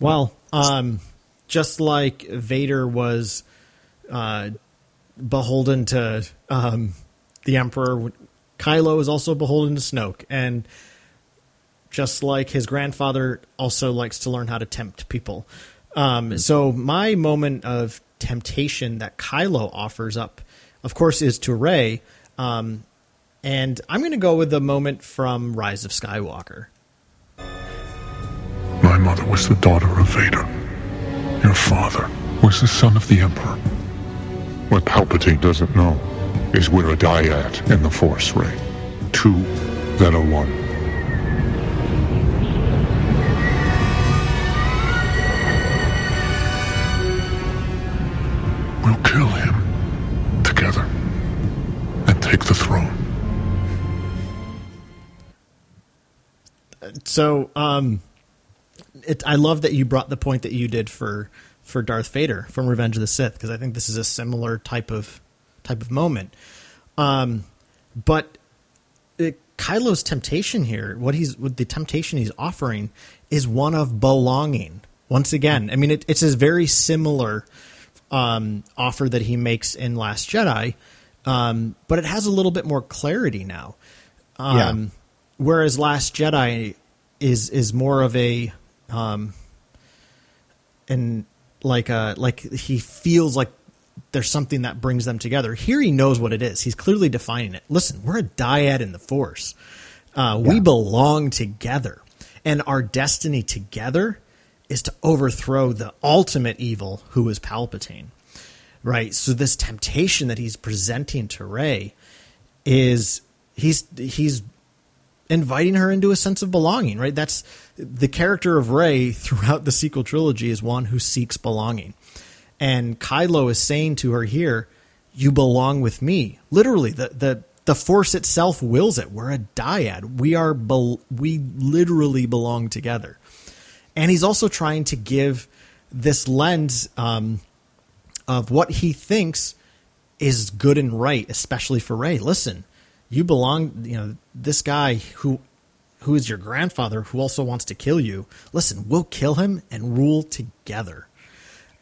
Well, um, just like Vader was uh, beholden to um, the Emperor, Kylo is also beholden to Snoke, and just like his grandfather also likes to learn how to tempt people. Um, so my moment of temptation that Kylo offers up, of course, is to Rey, um, and I'm going to go with the moment from Rise of Skywalker. My mother was the daughter of Vader. Your father was the son of the Emperor. What Palpatine doesn't know is we're a dyad in the Force, Rey. Two that are one. We'll kill him together and take the throne. So, um, it, I love that you brought the point that you did for for Darth Vader from Revenge of the Sith because I think this is a similar type of type of moment. Um, but it, Kylo's temptation here, what he's what the temptation he's offering, is one of belonging. Once again, I mean, it, it's a very similar um, offer that he makes in Last Jedi, um, but it has a little bit more clarity now. Um, Whereas Last Jedi is is more of a um, and like a like he feels like there's something that brings them together. Here he knows what it is. He's clearly defining it. Listen, we're a dyad in the Force. Uh, We belong together, and our destiny together is to overthrow the ultimate evil, who is Palpatine. Right. So this temptation that he's presenting to Rey is he's he's inviting her into a sense of belonging, right? That's the character of Rey throughout the sequel trilogy is one who seeks belonging. And Kylo is saying to her here, you belong with me. Literally, the the the force itself wills it. We're a dyad. We are bel- we literally belong together. And he's also trying to give this lens um, of what he thinks is good and right, especially for Rey. Listen, you belong. You know this guy who who is your grandfather, who also wants to kill you. Listen, we'll kill him and rule together.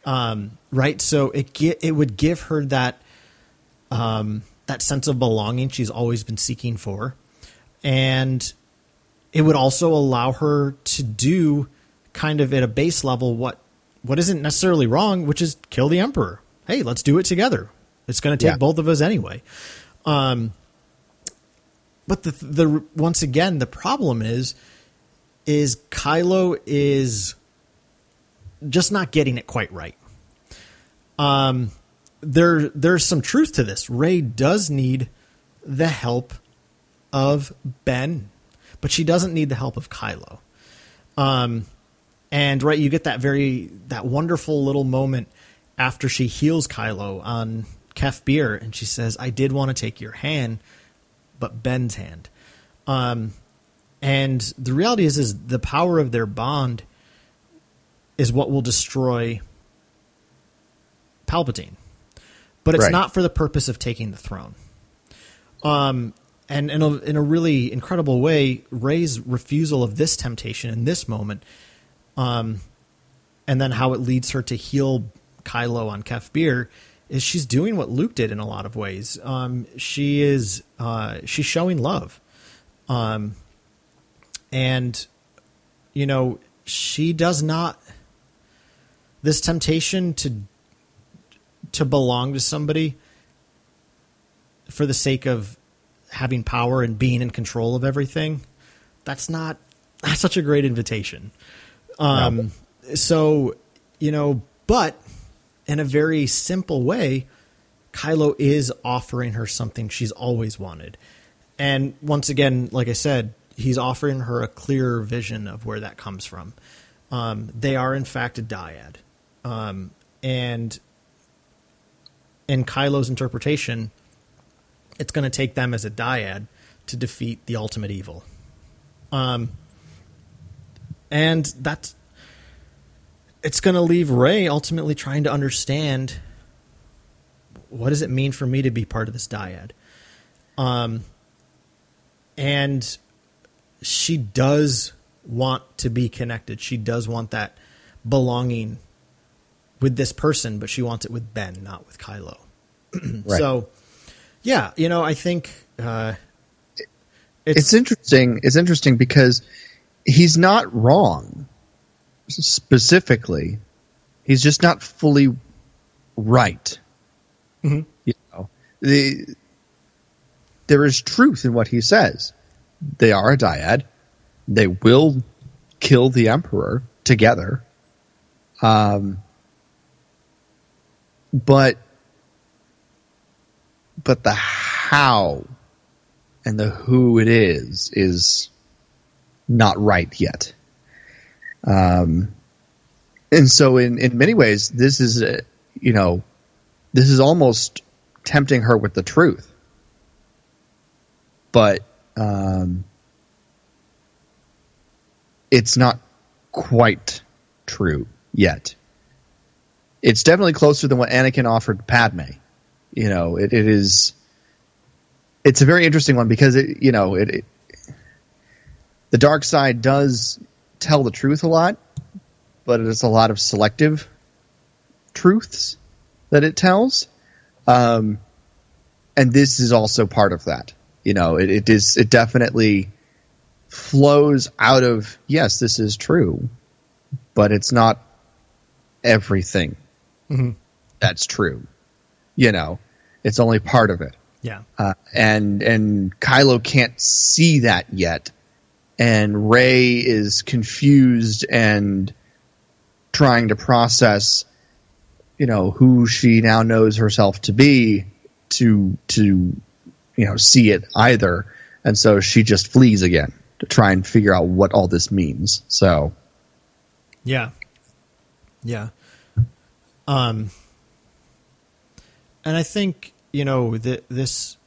Um, right. So it it would give her that um, that sense of belonging she's always been seeking for, and it would also allow her to do kind of at a base level what what isn't necessarily wrong, which is kill the emperor. Hey, let's do it together. It's going to take Yeah. both of us anyway. Um, but the the once again the problem is is Kylo is just not getting it quite right. Um, there there's some truth to this. Rey does need the help of Ben, but she doesn't need the help of Kylo. Um, and right, you get that very that wonderful little moment after she heals Kylo on Kef Bir, and she says, "I did want to take your hand, but Ben's hand." Um, and the reality is, is the power of their bond is what will destroy Palpatine, but it's Right. not for the purpose of taking the throne. Um, and in a, in a really incredible way, Rey's refusal of this temptation in this moment, um, and then how it leads her to heal Kylo on Kef Bir, is she's doing what Luke did in a lot of ways. Um, she is uh, she's showing love, um, and you know she does not this temptation to to belong to somebody for the sake of having power and being in control of everything that's not that's such a great invitation um so you know but in a very simple way Kylo is offering her something she's always wanted. And once again like i said he's offering her a clearer vision of where that comes from. Um, they are in fact a dyad. Um, and in Kylo's interpretation, it's going to take them as a dyad to defeat the ultimate evil. Um, and that's it's going to leave Rey ultimately trying to understand what does it mean for me to be part of this dyad. Um, and she does want to be connected. She does want that belonging with this person, but she wants it with Ben, not with Kylo. Right. So, yeah, you know, I think uh, it's interesting. It's interesting because he's not wrong. Specifically, he's just not fully right. Mhm. You know, the there is truth in what he says. They are a dyad. They will kill the emperor together. Um, but but the how and the who it is is not right yet. Um, and so in, in many ways, this is, a, you know, this is almost tempting her with the truth. But, um, it's not quite true yet. It's definitely closer than what Anakin offered Padme. You know, it, it is, it's a very interesting one because it, you know, it, it the dark side does tell the truth a lot, but it is a lot of selective truths that it tells. Um, and this is also part of that. You know, it, it is, it definitely flows out of, yes, this is true, but it's not everything that's true. You know, it's only part of it yeah, uh, and and Kylo can't see that yet, and Rey is confused and trying to process, you know, who she now knows herself to be to to you know see it either, and so she just flees again to try and figure out what all this means. So yeah, yeah. Um, and I think you know that this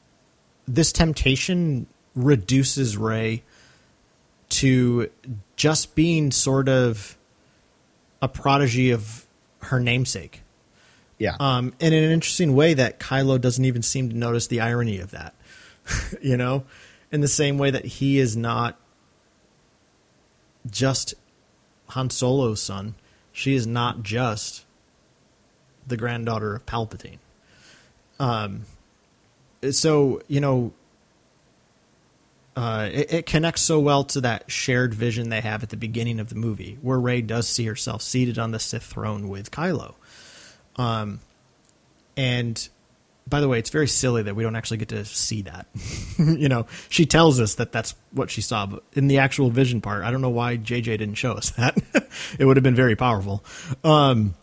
this temptation reduces Rey to just being sort of a prodigy of her namesake. yeah, Um, and in an interesting way that Kylo doesn't even seem to notice the irony of that. you know, in the same way that he is not just Han Solo's son, she is not just the granddaughter of Palpatine. Um, so you know, uh, it, it connects so well to that shared vision they have at the beginning of the movie, where Rey does see herself seated on the Sith throne with Kylo. Um, and by the way, it's very silly that we don't actually get to see that. you know, she tells us that that's what she saw, but in the actual vision part, I don't know why JJ didn't show us that. it would have been very powerful. Um,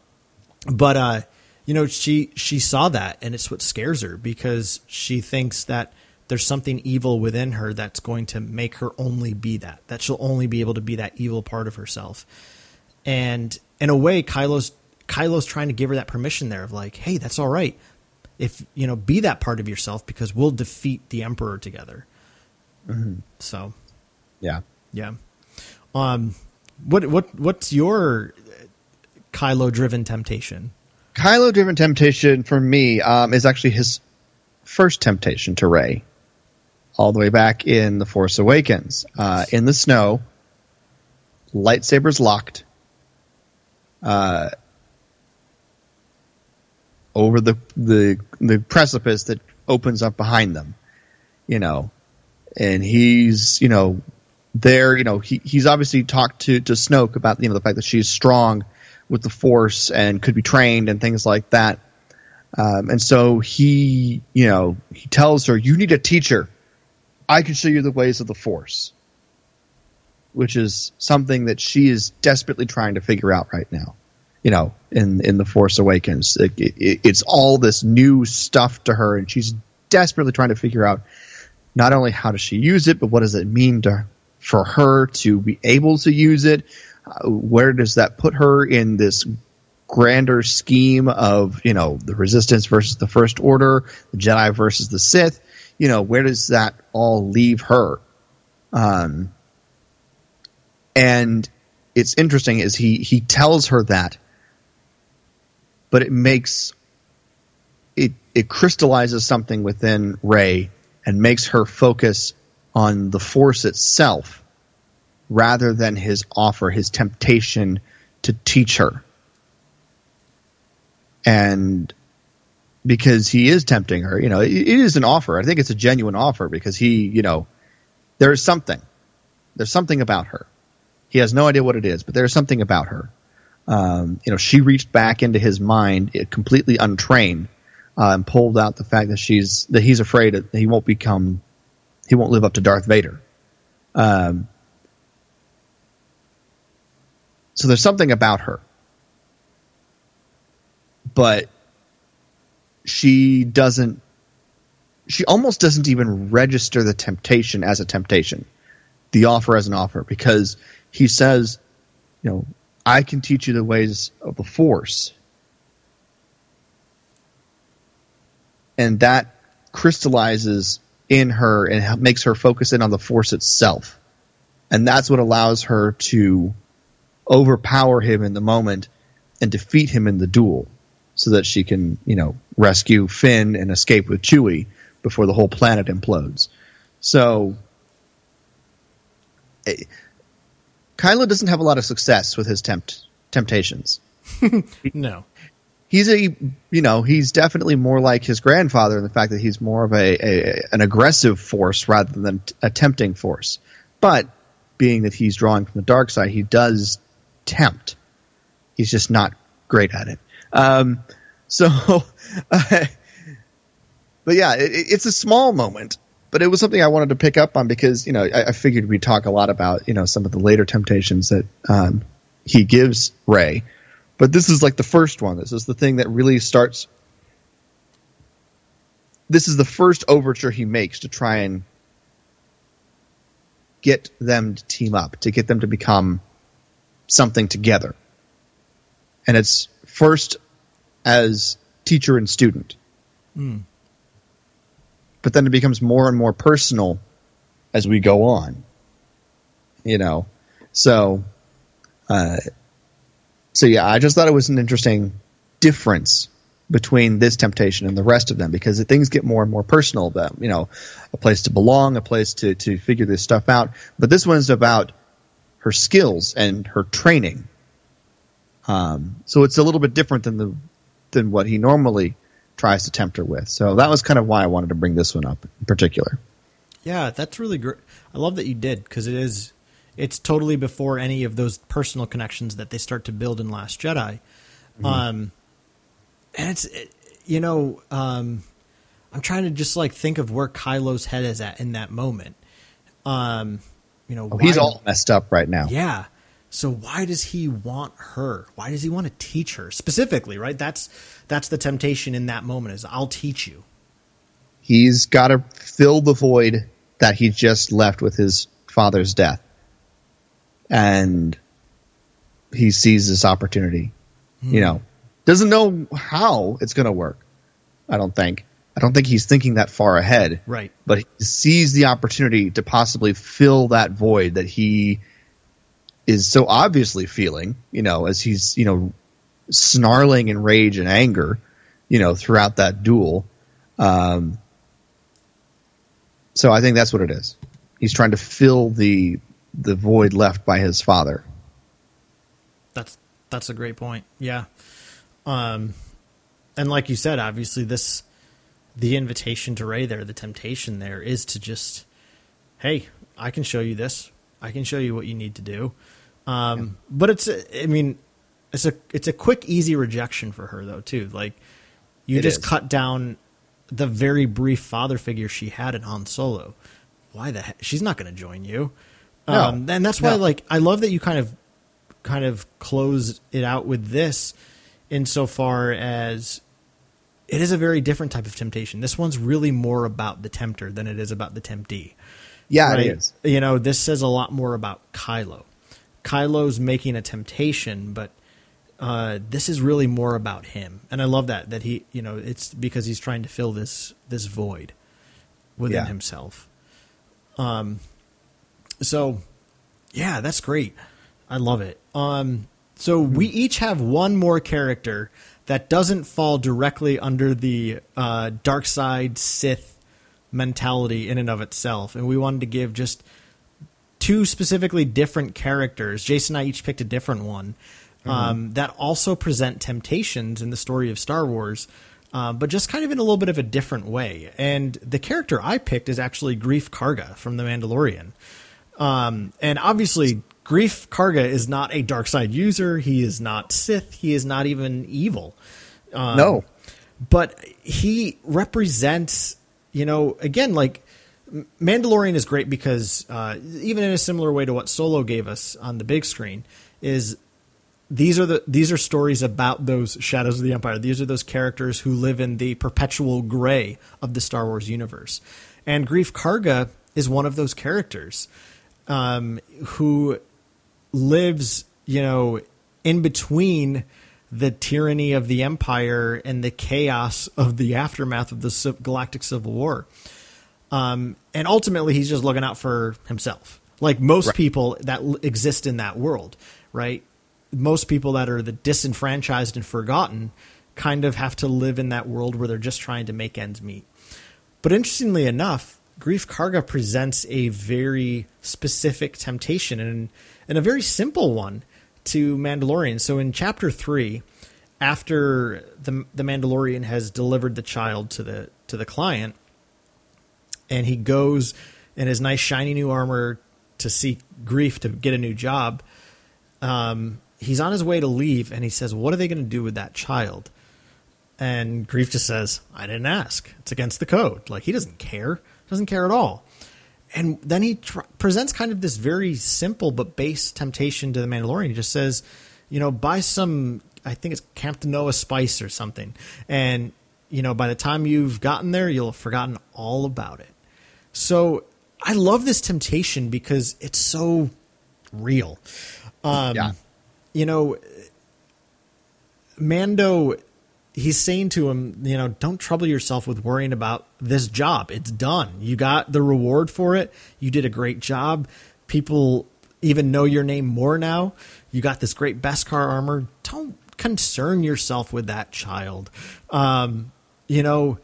but uh, you know, she she saw that, and it's what scares her because she thinks that there's something evil within her that's going to make her only be that. That she'll only be able to be that evil part of herself. And in a way, Kylo's Kylo's trying to give her that permission there of like, hey, that's all right. If you know, be that part of yourself because we'll defeat the Emperor together. Mm-hmm. So, Yeah. yeah. Um, what what what's your Kylo driven temptation? Kylo driven temptation for me um, is actually his first temptation to Rey, all the way back in The Force Awakens. Uh, in the snow, lightsabers locked. Uh, over the, the the precipice that opens up behind them, you know, and he's you know there, you know, he he's obviously talked to to Snoke about you know the fact that she's strong with the Force and could be trained and things like that. Um, and so he, you know, he tells her, "You need a teacher. I can show you the ways of the Force," which is something that she is desperately trying to figure out right now. You know, in in the Force Awakens, it, it, it's all this new stuff to her, and she's desperately trying to figure out not only how does she use it, but what does it mean to for her to be able to use it. Uh, where does that put her in this grander scheme of you know the resistance versus the first order the jedi versus the sith you know where does that all leave her? Um and it's interesting is he he tells her that but it makes it it crystallizes something within Rey and makes her focus on the force itself rather than his offer his temptation to teach her. And because he is tempting her, you know, it, it is an offer. I think it's a genuine offer because he, you know, there is something. There's something about her. He has no idea what it is, but there's something about her. Um, you know, she reached back into his mind, eh, completely untrained, uh, and pulled out the fact that she's that he's afraid that he won't become, he won't live up to Darth Vader. Um, so there's something about her but she doesn't she almost doesn't even register the temptation as a temptation the offer as an offer because he says you know i can teach you the ways of the force. And that crystallizes in her and makes her focus in on the force itself. And that's what allows her to overpower him in the moment and defeat him in the duel so that she can, you know, rescue Finn and escape with Chewie before the whole planet implodes. So, eh, Kylo doesn't have a lot of success with his tempt temptations. No. He's a, you know, he's definitely more like his grandfather in the fact that he's more of a, a an aggressive force rather than a tempting force. But being that he's drawing from the dark side, he does tempt. He's just not great at it. Um, so, uh, but yeah, it, it's a small moment, but it was something I wanted to pick up on because you know I, I figured we'd talk a lot about you know some of the later temptations that um, he gives Rey, but this is like the first one. This is the thing that really starts. This is the first overture he makes to try and get them to team up, to get them to become something together. And it's first as teacher and student. But then it becomes more and more personal as we go on. You know, so, uh, so yeah, I just thought it was an interesting difference between this temptation and the rest of them because things get more and more personal about, you know, a place to belong, a place to, to figure this stuff out. But this one's about her skills and her training. Um, so it's a little bit different than the than what he normally tries to tempt her with. So that was kind of why I wanted to bring this one up in particular. Yeah, that's really great. I love that you did because it is it's totally before any of those personal connections that they start to build in Last Jedi. Um, and it's it, you know um, I'm trying to just like think of where Kylo's head is at in that moment. Um, you know, Oh, he's all messed up right now. yeah. So why does he want her? Why does he want to teach her specifically? Right. That's that's the temptation in that moment. Is I'll teach you. He's got to fill the void that he just left with his father's death. And he sees this opportunity. You hmm. know, doesn't know how it's going to work. I don't think. I don't think he's thinking that far ahead. Right. But he sees the opportunity to possibly fill that void that he is so obviously feeling, you know, as he's, you know, snarling in rage and anger, you know, throughout that duel. Um, so I think that's what it is. He's trying to fill the the void left by his father. That's that's a great point. Yeah. Um and like you said, obviously this the invitation to Rey there, the temptation there is to just hey, I can show you this. I can show you what you need to do. Um yeah. but it's a, I mean it's a it's a quick easy rejection for her though too. Like you it just is. cut down the very brief father figure she had in Han Solo. Why the heck? She's not going to join you. No, um, and that's why, no. like, I love that you kind of, kind of close it out with this, insofar as it is a very different type of temptation. This one's really more about the tempter than it is about the temptee. Yeah, right? it is. You know, this says a lot more about Kylo. Kylo's making a temptation, but uh, this is really more about him, and I love that that he, you know, it's because he's trying to fill this this void within yeah. himself. Um, so, yeah, that's great. I love it. Um, so we each have one more character that doesn't fall directly under the uh, dark side Sith mentality in and of itself, and we wanted to give just two specifically different characters. Jason and I each picked a different one mm-hmm. um, that also present temptations in the story of Star Wars. Uh, but just kind of in a little bit of a different way. And the character I picked is actually Greef Karga from The Mandalorian. Um, and obviously, Greef Karga is not a dark side user. He is not Sith. He is not even evil. Um, no. But he represents, you know, again, like Mandalorian is great because uh, even in a similar way to what Solo gave us on the big screen, is these are the these are stories about those shadows of the empire. These are those characters who live in the perpetual gray of the Star Wars universe. And Greef Karga is one of those characters um, who lives, you know, in between the tyranny of the Empire and the chaos of the aftermath of the Galactic Civil War. Um, and ultimately, he's just looking out for himself, like most right. people that exist in that world, right? Most people that are the disenfranchised and forgotten kind of have to live in that world where they're just trying to make ends meet. But interestingly enough, Greef Karga presents a very specific temptation and, and a very simple one to Mandalorian. So in chapter three, after the the Mandalorian has delivered the child to the to the client, and he goes in his nice shiny new armor to seek Greef to get a new job. Um, he's on his way to leave, and he says, "What are they going to do with that child?" And Greef just says, "I didn't ask. It's against the code." Like he doesn't care doesn't care at all. And then he tr- presents kind of this very simple but base temptation to the Mandalorian. He just says, you know, buy some, I think it's Campanola spice or something. And, you know, by the time you've gotten there, you'll have forgotten all about it. So I love this temptation because it's so real. Um, yeah. You know, Mando he's saying to him, you know, don't trouble yourself with worrying about this job. It's done. You got the reward for it. You did a great job. People even know your name more now. You got this great Beskar armor. Don't concern yourself with that child. Um, you know,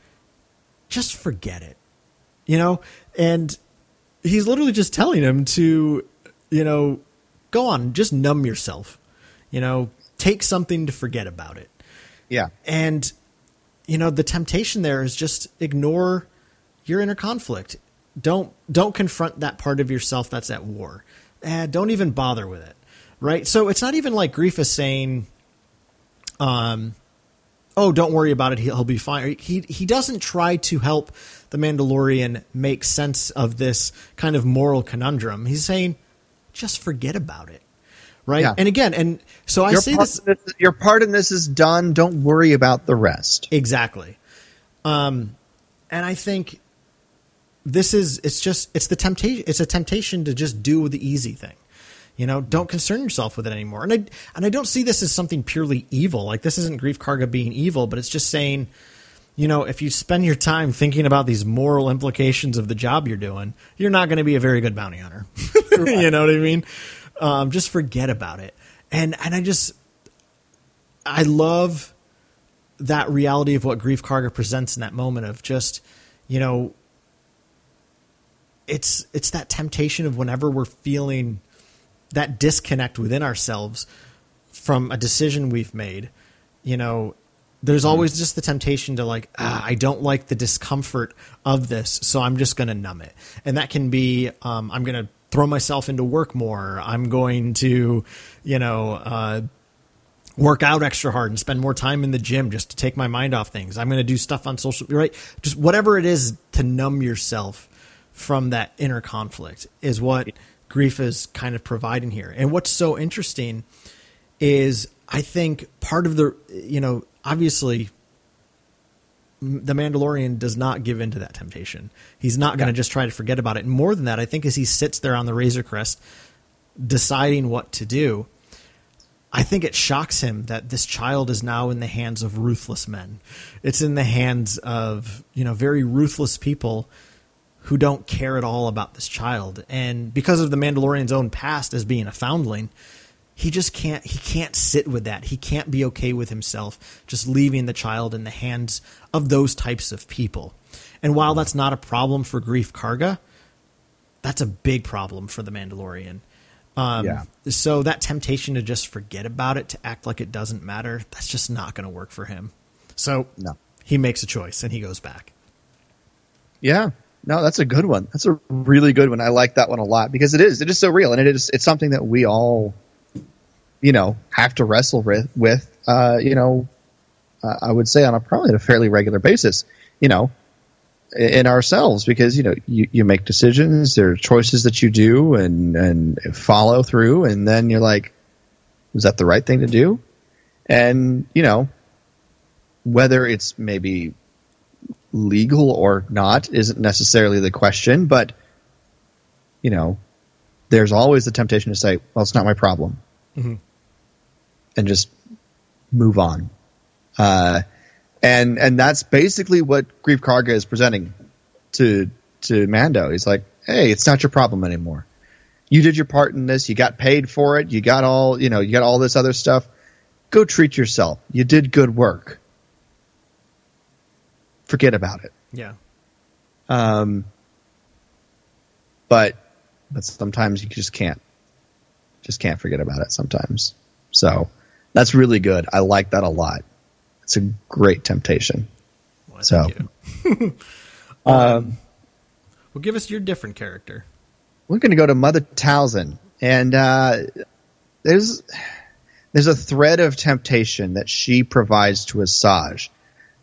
just forget it. You know, and he's literally just telling him to, you know, go on, just numb yourself. You know, take something to forget about it. Yeah. And you know, the temptation there is just ignore your inner conflict. Don't don't confront that part of yourself that's at war. Eh, don't even bother with it. Right? So it's not even like Greef is saying um oh, don't worry about it. He'll, he'll be fine. He he doesn't try to help the Mandalorian make sense of this kind of moral conundrum. He's saying, just forget about it right? Yeah. And again, and so I your say this, this, your part in this is done. Don't worry about the rest. Exactly. Um, and I think this is it's just it's the temptation it's a temptation to just do the easy thing. You know, don't concern yourself with it anymore. And I and I don't see this as something purely evil. Like this isn't Greef Karga being evil, but it's just saying, you know, if you spend your time thinking about these moral implications of the job you're doing, you're not going to be a very good bounty hunter. you know what I mean? Um, just forget about it. And and I just I love that reality of what Greef Karga presents in that moment of just, you know, it's it's that temptation of whenever we're feeling that disconnect within ourselves from a decision we've made, you know, there's always just the temptation to like, ah, I don't like the discomfort of this, so I'm just going to numb it. And that can be, um, I'm going to throw myself into work more. I'm going to, you know, uh, work out extra hard and spend more time in the gym just to take my mind off things. I'm going to do stuff on social, right? Just whatever it is to numb yourself from that inner conflict is what Greef is kind of providing here. And what's so interesting is I think part of the, you know, obviously the Mandalorian does not give in to that temptation. He's not going to yeah. just try to forget about it. And more than that, I think as he sits there on the Razor Crest deciding what to do, I think it shocks him that this child is now in the hands of ruthless men. It's in the hands of, you know, very ruthless people who don't care at all about this child. And because of the Mandalorian's own past as being a foundling, he just can't he can't sit with that. He can't be okay with himself just leaving the child in the hands of those types of people. And while that's not a problem for Greef Karga, that's a big problem for the Mandalorian. Um, yeah. So that temptation to just forget about it, to act like it doesn't matter, that's just not going to work for him. So no. he makes a choice and he goes back. Yeah, no, that's a good one. That's a really good one. I like that one a lot because it is. It is so real, and it is. It's something that we all, you know, have to wrestle with. Uh, you know, uh, I would say on a probably a fairly regular basis. You know, in ourselves because you know you, you make decisions. There are choices that you do and and follow through, and then you're like, was that the right thing to do? And you know, whether it's maybe legal or not isn't necessarily the question, but you know, there's always the temptation to say, "Well, it's not my problem," mm-hmm. And just move on. Uh, and and that's basically what Greef Karga is presenting to to Mando. He's like, "Hey, it's not your problem anymore. You did your part in this. You got paid for it. You got all you know. You got all this other stuff. Go treat yourself. You did good work." forget about it. Yeah. Um, but but sometimes you just can't just can't forget about it sometimes. So that's really good. I like that a lot. It's a great temptation. Well, so, um, um, well, give us your different character. We're going to go to Mother Talzin, and uh, there's there's a thread of temptation that she provides to Asajj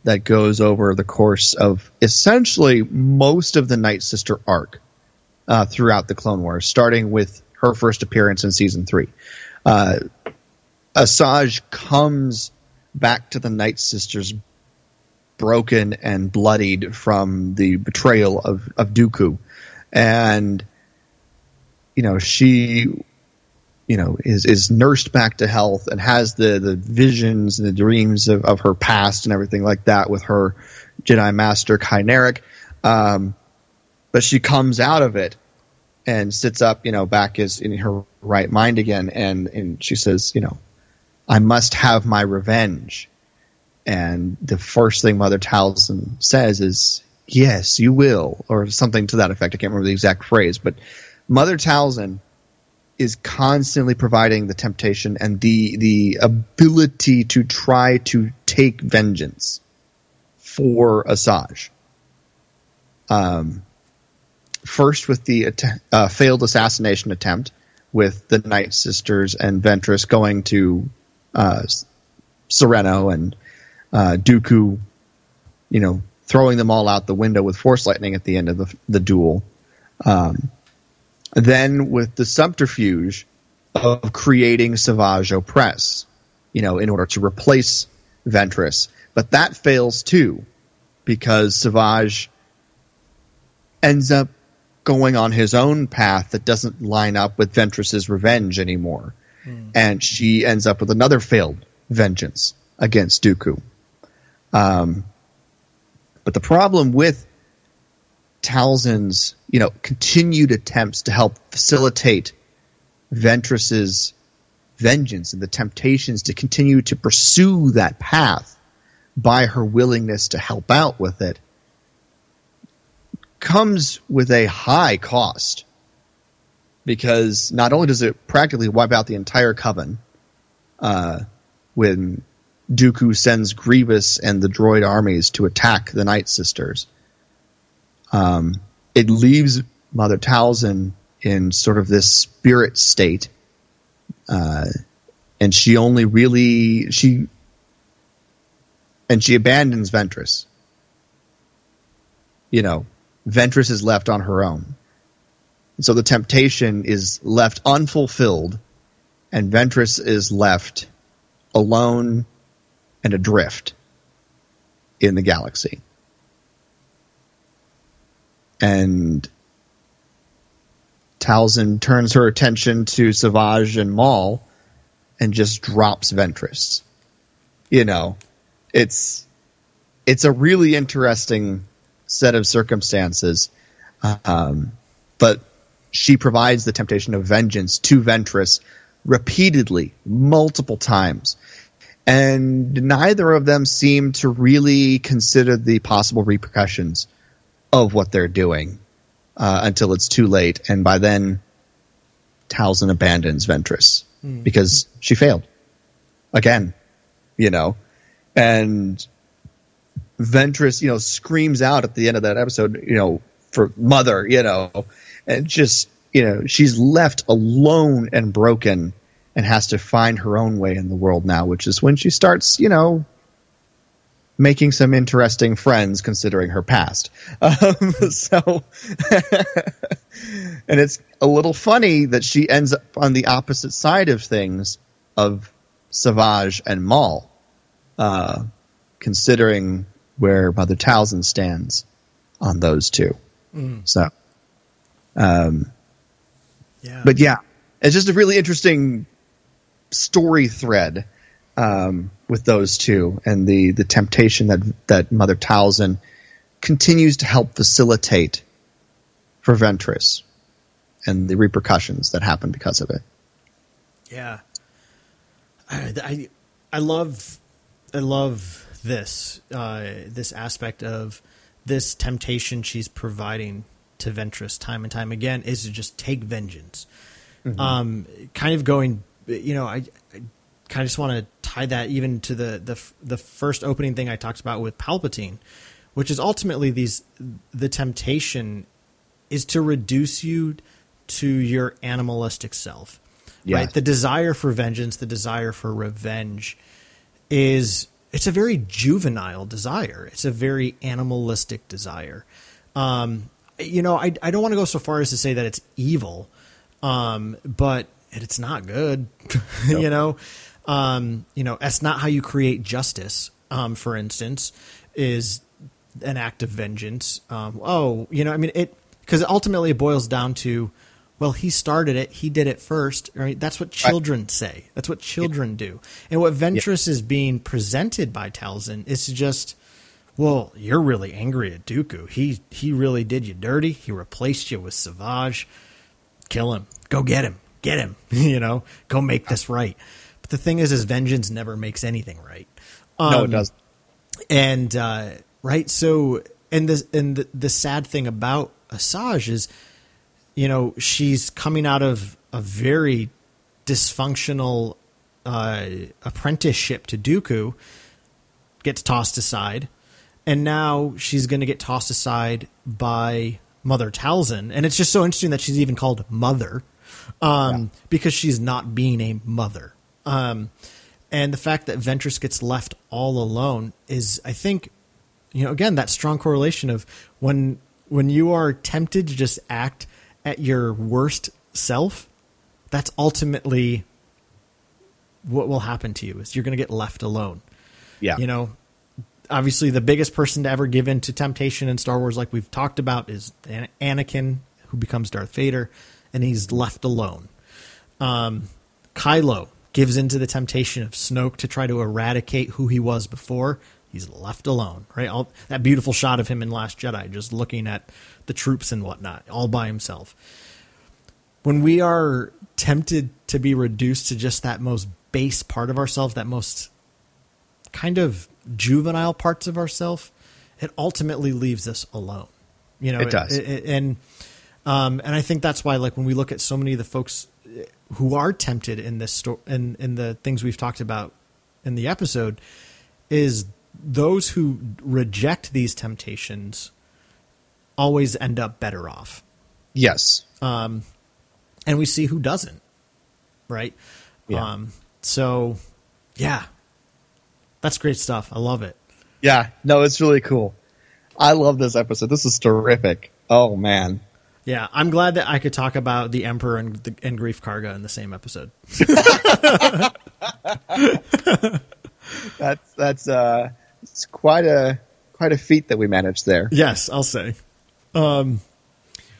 that goes over the course of essentially most of the Night Sister arc uh, throughout the Clone Wars, starting with her first appearance in season three. Uh, Asajj comes back to the Night Sisters broken and bloodied from the betrayal of, of Dooku. And, you know, she you know is is nursed back to health and has the the visions and the dreams of, of her past and everything like that with her Jedi Master Ky Narec. Um, but she comes out of it and sits up, you know, back is in her right mind again, and and she says, you know, I must have my revenge. And the first thing Mother Talzin says is, "Yes, you will," or something to that effect. I can't remember the exact phrase, but Mother Talzin is constantly providing the temptation and the the ability to try to take vengeance for Asajj. Um, first with the uh, failed assassination attempt with the Night Sisters and Ventress going to uh, Serenno and uh, Dooku, you know, throwing them all out the window with Force lightning at the end of the, the duel. Um, then with the subterfuge of creating Savage Opress, you know, in order to replace Ventress. But that fails too, because Savage ends up going on his own path that doesn't line up with Ventress's revenge anymore. And she ends up with another failed vengeance against Dooku. Um, but the problem with Talzin's, you know, continued attempts to help facilitate Ventress's vengeance and the temptations to continue to pursue that path by her willingness to help out with it comes with a high cost because not only does it practically wipe out the entire coven uh, when Dooku sends Grievous and the droid armies to attack the Night Sisters, um, it leaves Mother Talzin in sort of this spirit state, uh, and she only really she and she abandons Ventress. You know, Ventress is left on her own. And so the temptation is left unfulfilled, and Ventress is left alone and adrift in the galaxy. And Talzin turns her attention to Savage and Maul and just drops Ventress. You know, it's it's a really interesting set of circumstances. Um, but she provides the temptation of vengeance to Ventress repeatedly, multiple times. And neither of them seem to really consider the possible repercussions of what they're doing uh, until it's too late. And by then, Talzin abandons Ventress because she failed again, you know. And Ventress, you know, screams out at the end of that episode, you know, for mother, you know, and just, you know, she's left alone and broken and has to find her own way in the world now, which is when she starts, you know, making some interesting friends considering her past. Um, so, and it's a little funny that she ends up on the opposite side of things of Savage and Maul, uh, considering where Mother Talzin stands on those two. So, um, Yeah. but yeah, it's just a really interesting story thread um, with those two and the the temptation that that Mother Talzin continues to help facilitate for Ventress and the repercussions that happen because of it. Yeah, I, I, I love, I love this, uh, this aspect of this temptation she's providing to Ventress time and time again is to just take vengeance. Um, kind of going, you know, I, I kind of just want to tie that even to the the the first opening thing I talked about with Palpatine, which is ultimately these the temptation is to reduce you to your animalistic self. Right? The desire for vengeance, the desire for revenge is it's a very juvenile desire. It's a very animalistic desire. Um, you know, I, I don't want to go so far as to say that it's evil, um, but it's not good. you know, um, you know, that's not how you create justice. Um, for instance, is an act of vengeance. Um, oh, you know, I mean, it because ultimately it boils down to, well, he started it, he did it first. Right? That's what children say. That's what children do. And what Ventress is being presented by Talzin is just, well, you're really angry at Dooku. He he really did you dirty. He replaced you with Savage. Kill him. Go get him. Get him. you know, go make this right. But the thing is, is vengeance never makes anything right. no, it Um, does. and uh, right so and the and the, the sad thing about Asajj is you know she's coming out of a very dysfunctional uh, apprenticeship to Dooku gets tossed aside and now she's going to get tossed aside by Mother Talzin and it's just so interesting that she's even called Mother um, because she's not being a mother um, and the fact that Ventress gets left all alone is, I think, you know, again that strong correlation of when when you are tempted to just act at your worst self, that's ultimately what will happen to you is you're going to get left alone. Yeah. You know, obviously, the biggest person to ever give in to temptation in Star Wars, like we've talked about, is Anakin, who becomes Darth Vader, and he's left alone. Um, Kylo gives into the temptation of Snoke to try to eradicate who he was before. He's left alone, right? All, that beautiful shot of him in Last Jedi, just looking at the troops and whatnot, all by himself. When we are tempted to be reduced to just that most base part of ourselves, that most kind of juvenile parts of ourselves, it ultimately leaves us alone. You know, It does. and um, and I think that's why, like, when we look at so many of the folks who are tempted in this story, in in the things we've talked about in the episode, is those who reject these temptations always end up better off, Yes. Um, and we see who doesn't, right? Yeah. Um, so, yeah, that's great stuff. I love it. Yeah. No, it's really cool. I love this episode. This is terrific. Oh man. Yeah, I'm glad that I could talk about the Emperor and, the, and Greef Karga in the same episode. That's that's uh it's quite a quite a feat that we managed there. Yes, I'll say. Um,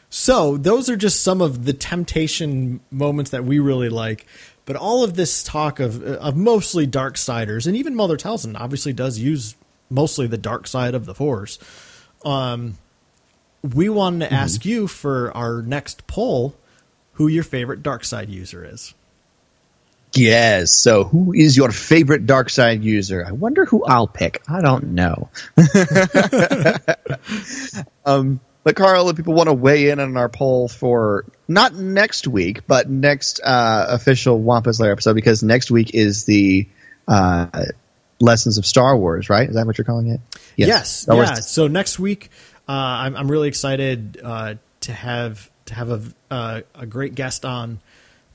so those are just some of the temptation moments that we really like. But all of this talk of of mostly dark siders, and even Mother Talzin obviously does use mostly the dark side of the Force. Um, we wanted to ask you for our next poll who your favorite dark side user is. Yes. So, who is your favorite dark side user? I wonder who I'll pick. I don't know. um, but Carl, if people want to weigh in on our poll for not next week, but next uh, official Wampa's Lair episode, because next week is the uh, Lessons of Star Wars, right? Is that what you're calling it? Yes, Wars- yeah. So next week, uh, I'm, I'm really excited uh, to have to have a uh, a great guest on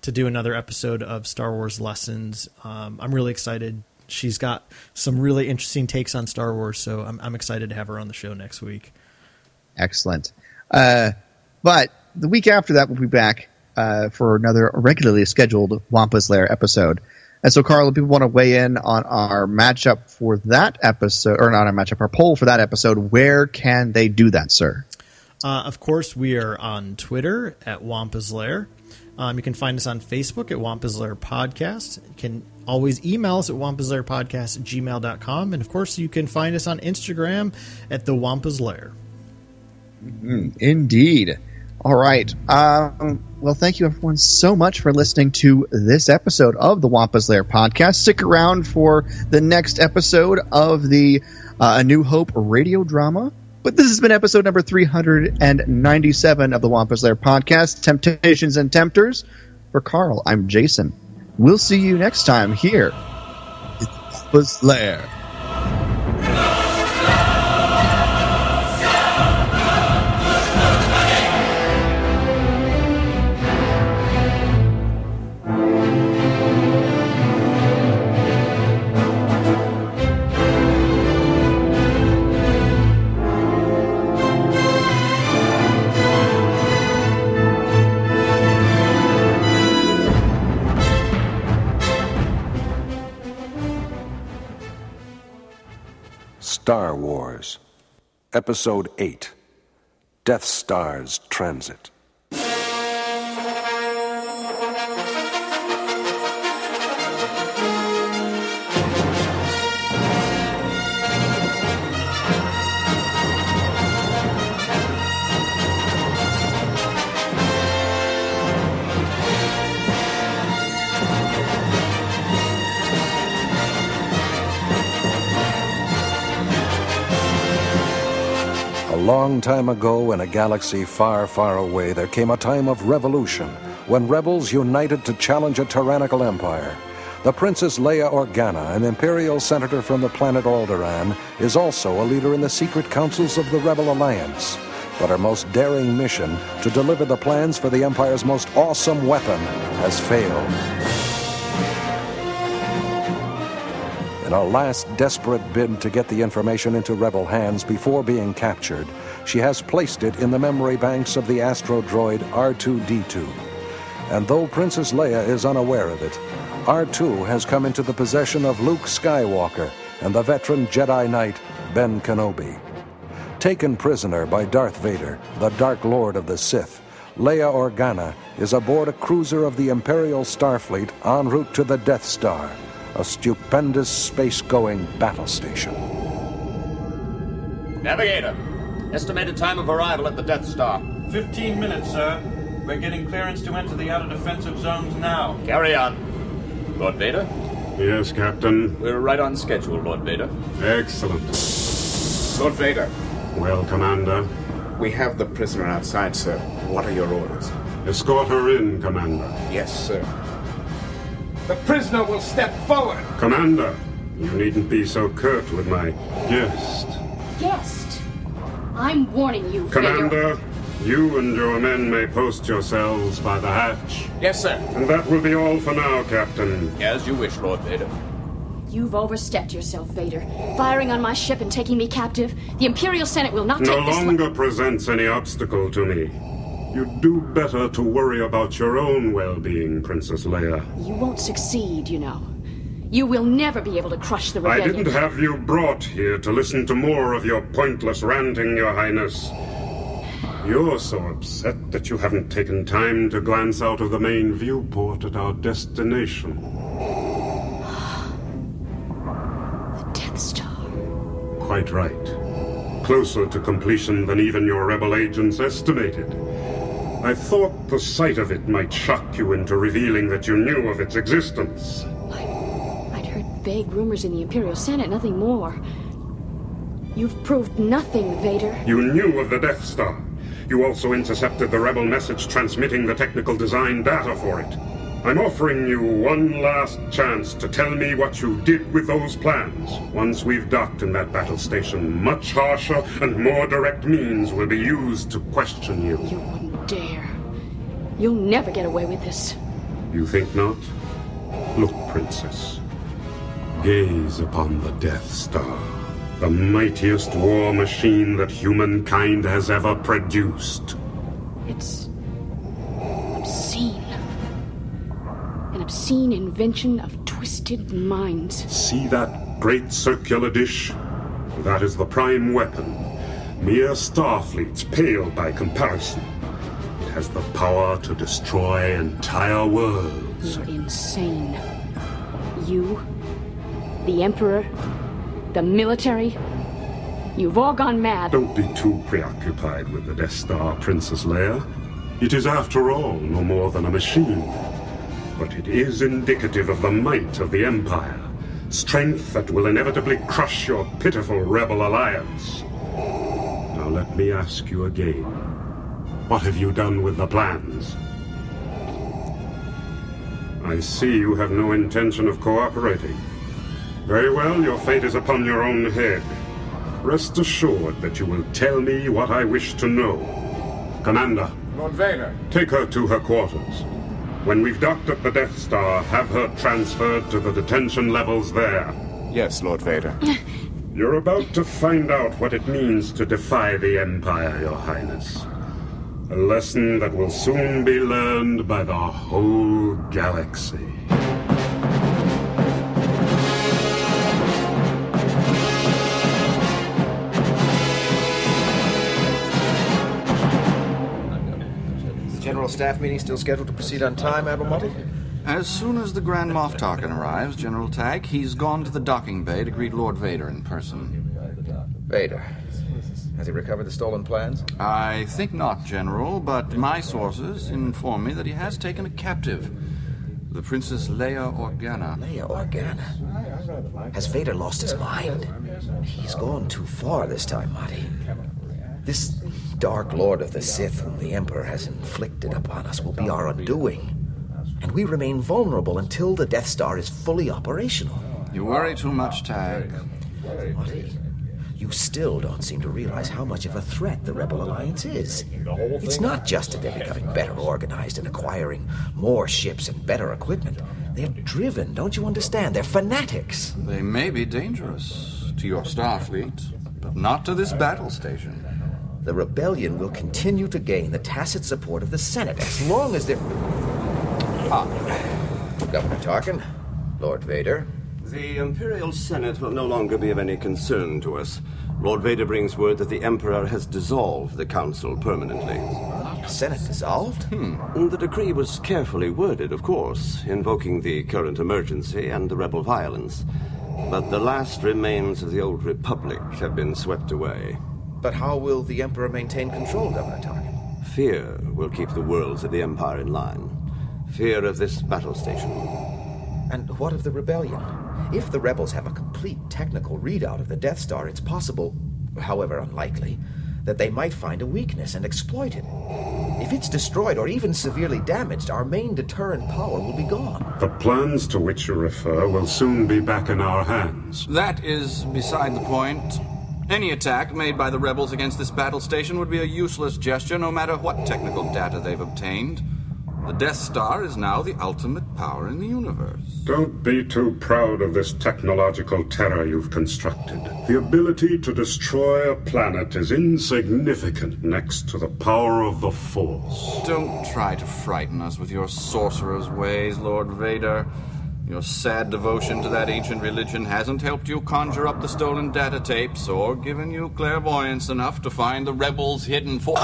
to do another episode of Star Wars lessons. Um, I'm really excited. She's got some really interesting takes on Star Wars, so I'm, I'm excited to have her on the show next week. Excellent. Uh, but the week after that, we'll be back uh, for another regularly scheduled Wampa's Lair episode. And so, Carl, if people want to weigh in on our matchup for that episode, or not our matchup, our poll for that episode, where can they do that, sir? Uh, of course, we are on Twitter at Wampa's Lair. Um, you can find us on Facebook at Wampa's Lair Podcast. You can always email us at Wampa's Lair Podcast at gmail.com. And of course, you can find us on Instagram at The Wampa's Lair. Indeed. All right. Um, well, thank you everyone so much for listening to this episode of the Wampa's Lair podcast. Stick around for the next episode of the uh, A New Hope radio drama. But this has been episode number 397 of the Wampa's Lair podcast, Temptations and Tempters. For Carl, I'm Jason. We'll see you next time here at the Wampa's Lair. Episode 8 Death Star's Transit. Long time ago, in a galaxy far, far away, there came a time of revolution when rebels united to challenge a tyrannical empire. The Princess Leia Organa, an imperial senator from the planet Alderaan, is also a leader in the secret councils of the Rebel Alliance. But her most daring mission, to deliver the plans for the Empire's most awesome weapon, has failed. A last desperate bid to get the information into rebel hands before being captured, she has placed it in the memory banks of the astro droid R2D2. And though Princess Leia is unaware of it, R2 has come into the possession of Luke Skywalker and the veteran Jedi Knight Ben Kenobi. Taken prisoner by Darth Vader, the Dark Lord of the Sith, Leia Organa is aboard a cruiser of the Imperial Starfleet en route to the Death Star, a stupendous space going battle station. Navigator, estimated time of arrival at the Death Star. 15 minutes, sir. We're getting clearance to enter the outer defensive zones now. Carry on. Lord Vader? Yes, Captain. We're right on schedule, Lord Vader. Excellent. Lord Vader. Well, Commander. We have the prisoner outside, sir. What are your orders? Escort her in, Commander. Yes, sir. The prisoner will step forward. Commander, you needn't be so curt with my guest. Guest? I'm warning you, Commander, you and your men may post yourselves by the hatch. Yes, sir. And that will be all for now, Captain. As you wish, Lord Vader. You've overstepped yourself, Vader. Firing on my ship and taking me captive. The Imperial Senate will not no take this. longer presents any obstacle to me. You'd do better to worry about your own well-being, Princess Leia. You won't succeed, you know. You will never be able to crush the rebellion. I didn't have you brought here to listen to more of your pointless ranting, Your Highness. You're so upset that you haven't taken time to glance out of the main viewport at our destination. The Death Star. Quite right. Closer to completion than even your rebel agents estimated. I thought the sight of it might shock you into revealing that you knew of its existence. I'd heard vague rumors in the Imperial Senate, nothing more. You've proved nothing, Vader. You knew of the Death Star. You also intercepted the rebel message transmitting the technical design data for it. I'm offering you one last chance to tell me what you did with those plans. Once we've docked in that battle station, much harsher and more direct means will be used to question you. You dare. You'll never get away with this. You think not? Look, Princess. Gaze upon the Death Star, the mightiest war machine that humankind has ever produced. It's obscene. An obscene invention of twisted minds. See that great circular dish? That is the prime weapon. Mere starfleets pale by comparison. Has the power to destroy entire worlds. You're insane. You, the Emperor, the military. You've all gone mad. Don't be too preoccupied with the Death Star, Princess Leia. It is, after all, no more than a machine. But it is indicative of the might of the Empire. Strength that will inevitably crush your pitiful rebel alliance. Now let me ask you again. What have you done with the plans? I see you have no intention of cooperating. Very well, your fate is upon your own head. Rest assured that you will tell me what I wish to know. Commander, Lord Vader. take her to her quarters. When we've docked at the Death Star, have her transferred to the detention levels there. Yes, Lord Vader. You're about to find out what it means to defy the Empire, Your Highness. A lesson that will soon be learned by the whole galaxy. The General Staff meeting still scheduled to proceed on time, Admiral Motti? As soon as the Grand Moff Tarkin arrives, General Tag, he's gone to the docking bay to greet Lord Vader in person. Vader. Has he recovered the stolen plans? I think not, General, but my sources inform me that he has taken a captive. The Princess Leia Organa. Leia Organa? Has Vader lost his mind? He's gone too far this time, Motti. This Dark Lord of the Sith, whom the Emperor has inflicted upon us, will be our undoing. And we remain vulnerable until the Death Star is fully operational. You worry too much, Tag. Motti, you still don't seem to realize how much of a threat the Rebel Alliance is. It's not just that they're becoming better organized and acquiring more ships and better equipment. They're driven, don't you understand? They're fanatics. They may be dangerous to your Starfleet, but not to this battle station. The rebellion will continue to gain the tacit support of the Senate as long as they're. Ah, Governor Tarkin, Lord Vader. The Imperial Senate will no longer be of any concern to us. Lord Vader brings word that the Emperor has dissolved the Council permanently. The Senate dissolved? Hmm. The decree was carefully worded, of course, invoking the current emergency and the rebel violence. But the last remains of the old Republic have been swept away. But how will the Emperor maintain control, Governor Tarkin? Fear will keep the worlds of the Empire in line. Fear of this battle station. And what of the rebellion? If the rebels have a complete technical readout of the Death Star, it's possible, however unlikely, that they might find a weakness and exploit it. If it's destroyed or even severely damaged, our main deterrent power will be gone. The plans to which you refer will soon be back in our hands. That is beside the point. Any attack made by the rebels against this battle station would be a useless gesture no matter what technical data they've obtained. The Death Star is now the ultimate power in the universe. Don't be too proud of this technological terror you've constructed. The ability to destroy a planet is insignificant next to the power of the Force. Don't try to frighten us with your sorcerer's ways, Lord Vader. Your sad devotion to that ancient religion hasn't helped you conjure up the stolen data tapes or given you clairvoyance enough to find the rebels' hidden force.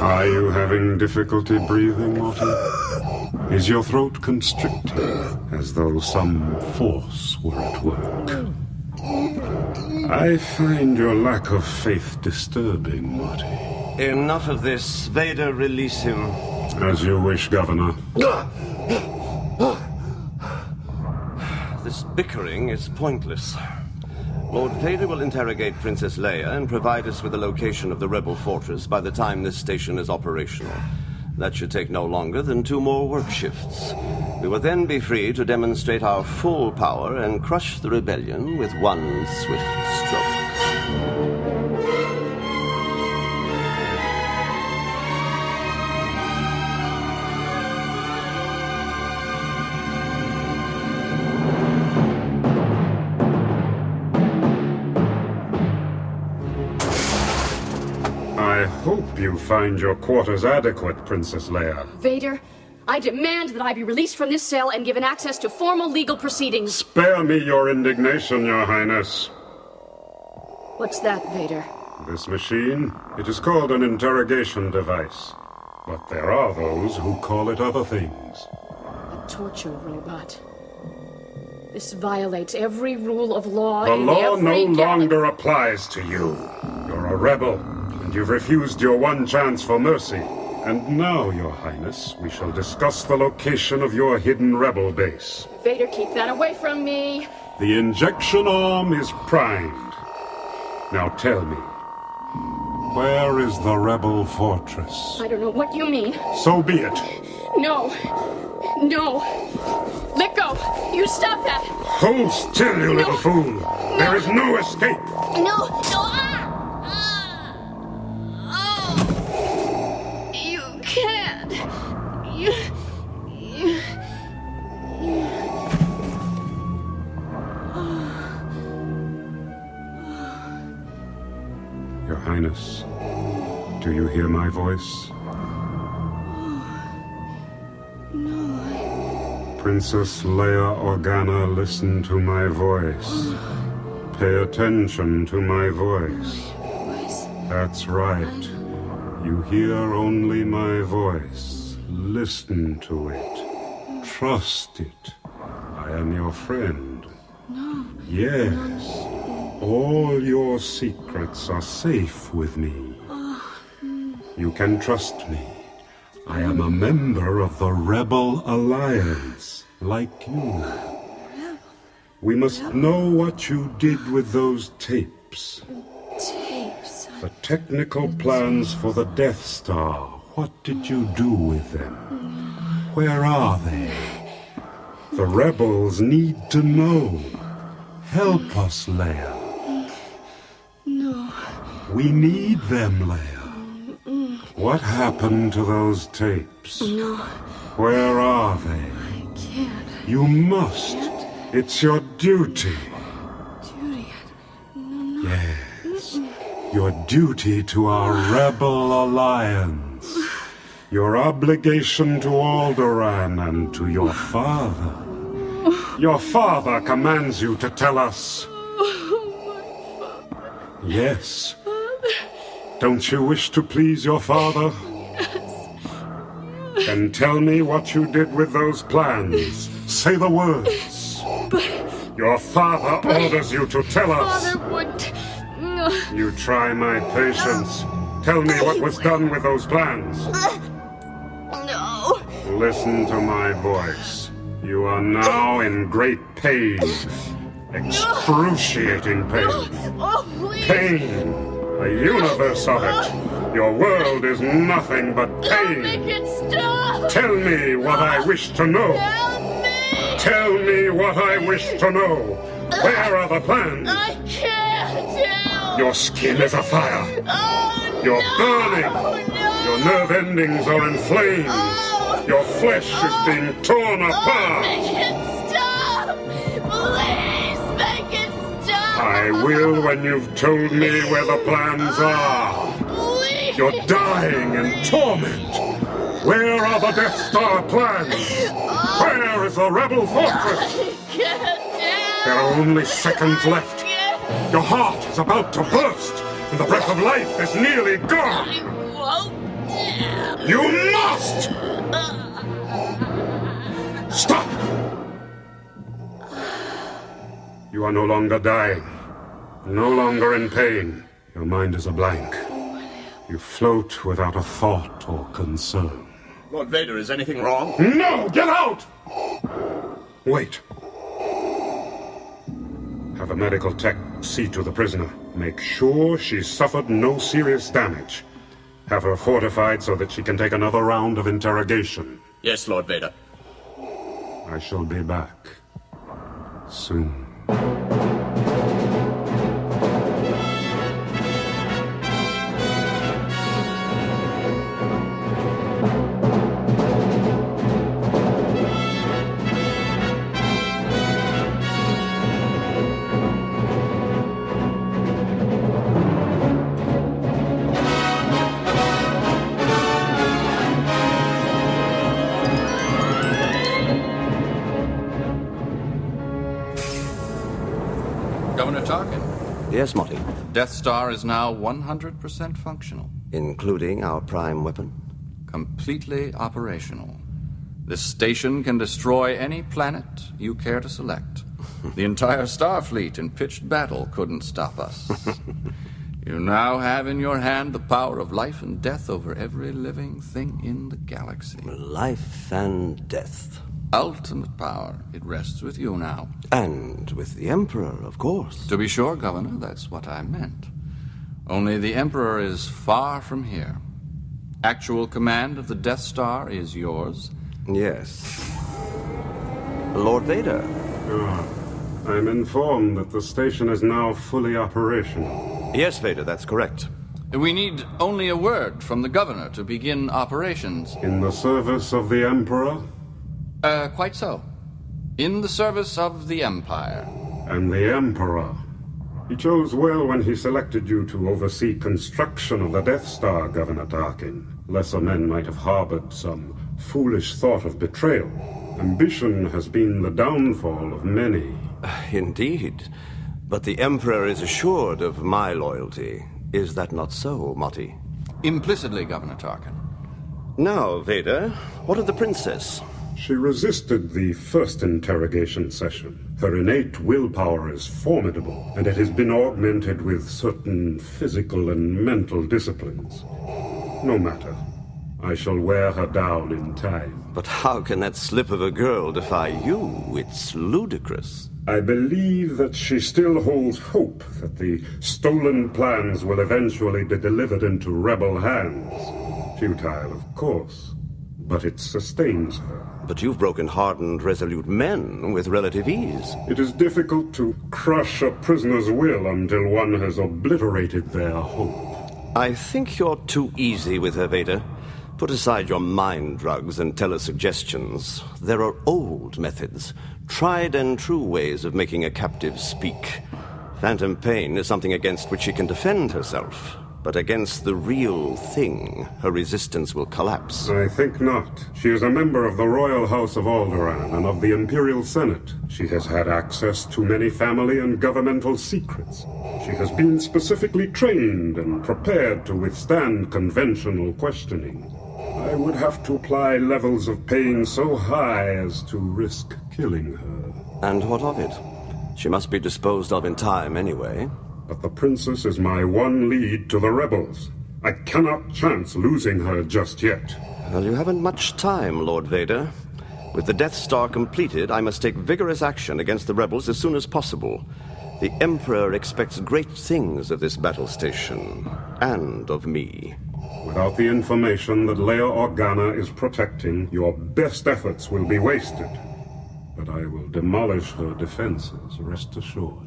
Are you having difficulty breathing, Martin? Is your throat constricted, as though some force were at work? I find your lack of faith disturbing, Motti. Enough of this. Vader, release him. As you wish, Governor. This bickering is pointless. Lord Vader will interrogate Princess Leia and provide us with the location of the rebel fortress by the time this station is operational. That should take no longer than two more work shifts. We will then be free to demonstrate our full power and crush the rebellion with one swift stroke. I hope you find your quarters adequate, Princess Leia. Vader, I demand that I be released from this cell and given access to formal legal proceedings. Spare me your indignation, Your Highness. What's that, Vader? This machine, it is called an interrogation device. But there are those who call it other things. A torture robot. This violates every rule of law The law no longer applies to you. You're a rebel, you've refused your one chance for mercy. And now, Your Highness, we shall discuss the location of your hidden rebel base. Vader, keep that away from me. The injection arm is primed. Now tell me, where is the rebel fortress? I don't know what you mean. So be it. No. No. Let go. You stop that. Hold still, you little fool. There is no escape. No. No. Hear my voice? Princess Leia Organa, listen to my voice. Pay attention to my voice. That's right. You hear only my voice. Listen to it. Trust it. I am your friend. No. Yes. All your secrets are safe with me. You can trust me. I am a member of the Rebel Alliance, like you. We must know what you did with those tapes. Tapes. The technical plans for the Death Star. What did you do with them? Where are they? The rebels need to know. Help us, Leia. No. We need them, Leia. What happened to those tapes? No. Where are they? Can't. You must. It's your duty. Duty. No. Yes. Your duty to our rebel alliance. Your obligation to Alderaan and to your father. Your father commands you to tell us Yes. Don't you wish to please your father? Then tell me what you did with those plans. Say the words. But. Your father orders you to tell us. Father would. You try my patience. Tell me what was done with those plans. Uh, no. Listen to my voice. You are now in great pain. Excruciating pain. Oh, please. Pain. A universe of it. Your world is nothing but Don't make pain. it stop. Tell me what I wish to know. Help me. Tell me what I wish to know. Where are the plans? I can't tell. Your skin is afire. Oh, You're burning. Oh, Your nerve endings are in flames. Oh. Your flesh is oh. being torn apart. Make I will when you've told me where the plans are. You're dying in torment. Where are the Death Star plans? Where is the Rebel Fortress? There are only seconds left. Your heart is about to burst, and the breath of life is nearly gone. You must! Stop! You are no longer dying, no longer in pain. Your mind is a blank. You float without a thought or concern. Lord Vader, is anything wrong? No! Get out! Wait. Have a medical tech see to the prisoner. Make sure she suffered no serious damage. Have her fortified so that she can take another round of interrogation. Yes, Lord Vader. I shall be back. Soon. Thank you. Death Star is now 100% functional. Including our prime weapon? Completely operational. This station can destroy any planet you care to select. the entire Starfleet in pitched battle couldn't stop us. you now have in your hand the power of life and death over every living thing in the galaxy. Life and death. Ultimate power. It rests with you now. And with the Emperor, of course. To be sure, Governor, that's what I meant. Only the Emperor is far from here. Actual command of the Death Star is yours. Yes. Lord Vader. Ah, I'm informed that the station is now fully operational. Yes, Vader, that's correct. We need only a word from the Governor to begin operations. In the service of the Emperor Uh, quite so. In the service of the Empire. and the Emperor. He chose well when he selected you to oversee construction of the Death Star, Governor Tarkin. Lesser men might have harbored some foolish thought of betrayal. Ambition has been the downfall of many. Indeed. But the Emperor is assured of my loyalty. Is that not so, Motti? Implicitly, Governor Tarkin. Now, Vader, what of the Princess? She resisted the first interrogation session. Her innate willpower is formidable, and it has been augmented with certain physical and mental disciplines. No matter. I shall wear her down in time. But how can that slip of a girl defy you? It's ludicrous. I believe that she still holds hope that the stolen plans will eventually be delivered into rebel hands. Futile, of course, but it sustains her. But you've broken hardened, resolute men with relative ease. It is difficult to crush a prisoner's will until one has obliterated their hope. I think you're too easy with her, Vader. Put aside your mind drugs and telesuggestions. There are old methods, tried and true ways of making a captive speak. Phantom pain is something against which she can defend herself. But against the real thing, her resistance will collapse. I think not. She is a member of the Royal House of Alderaan and of the Imperial Senate. She has had access to many family and governmental secrets. She has been specifically trained and prepared to withstand conventional questioning. I would have to apply levels of pain so high as to risk killing her. And what of it? She must be disposed of in time anyway. But the princess is my one lead to the rebels. I cannot chance losing her just yet. Well, you haven't much time, Lord Vader. With the Death Star completed, I must take vigorous action against the rebels as soon as possible. The Emperor expects great things of this battle station, and of me. Without the information that Leia Organa is protecting, your best efforts will be wasted. But I will demolish her defenses, rest assured.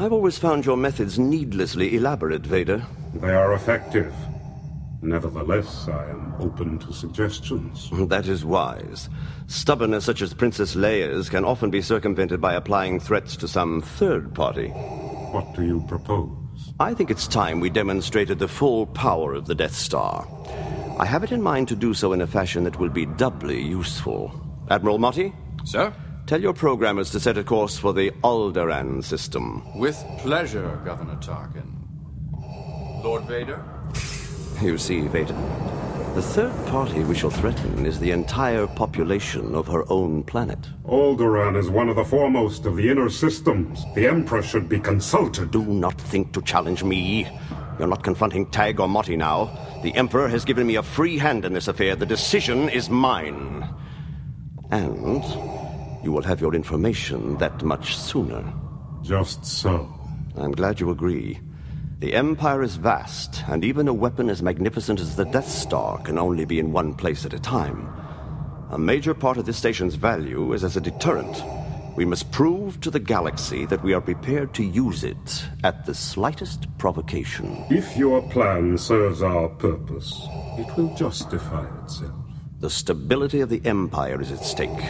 I've always found your methods needlessly elaborate, Vader. They are effective. Nevertheless, I am open to suggestions. That is wise. Stubbornness such as Princess Leia's can often be circumvented by applying threats to some third party. What do you propose? I think it's time we demonstrated the full power of the Death Star. I have it in mind to do so in a fashion that will be doubly useful. Admiral Motti? Sir? Tell your programmers to set a course for the Alderaan system. With pleasure, Governor Tarkin. Lord Vader? You see, Vader, the third party we shall threaten is the entire population of her own planet. Alderaan is one of the foremost of the inner systems. The Emperor should be consulted. Do not think to challenge me. You're not confronting Tagge or Motti now. The Emperor has given me a free hand in this affair. The decision is mine. And you will have your information that much sooner. Just so. I'm glad you agree. The Empire is vast, and even a weapon as magnificent as the Death Star can only be in one place at a time. A major part of this station's value is as a deterrent. We must prove to the galaxy that we are prepared to use it at the slightest provocation. If your plan serves our purpose, it will justify itself. The stability of the Empire is at stake.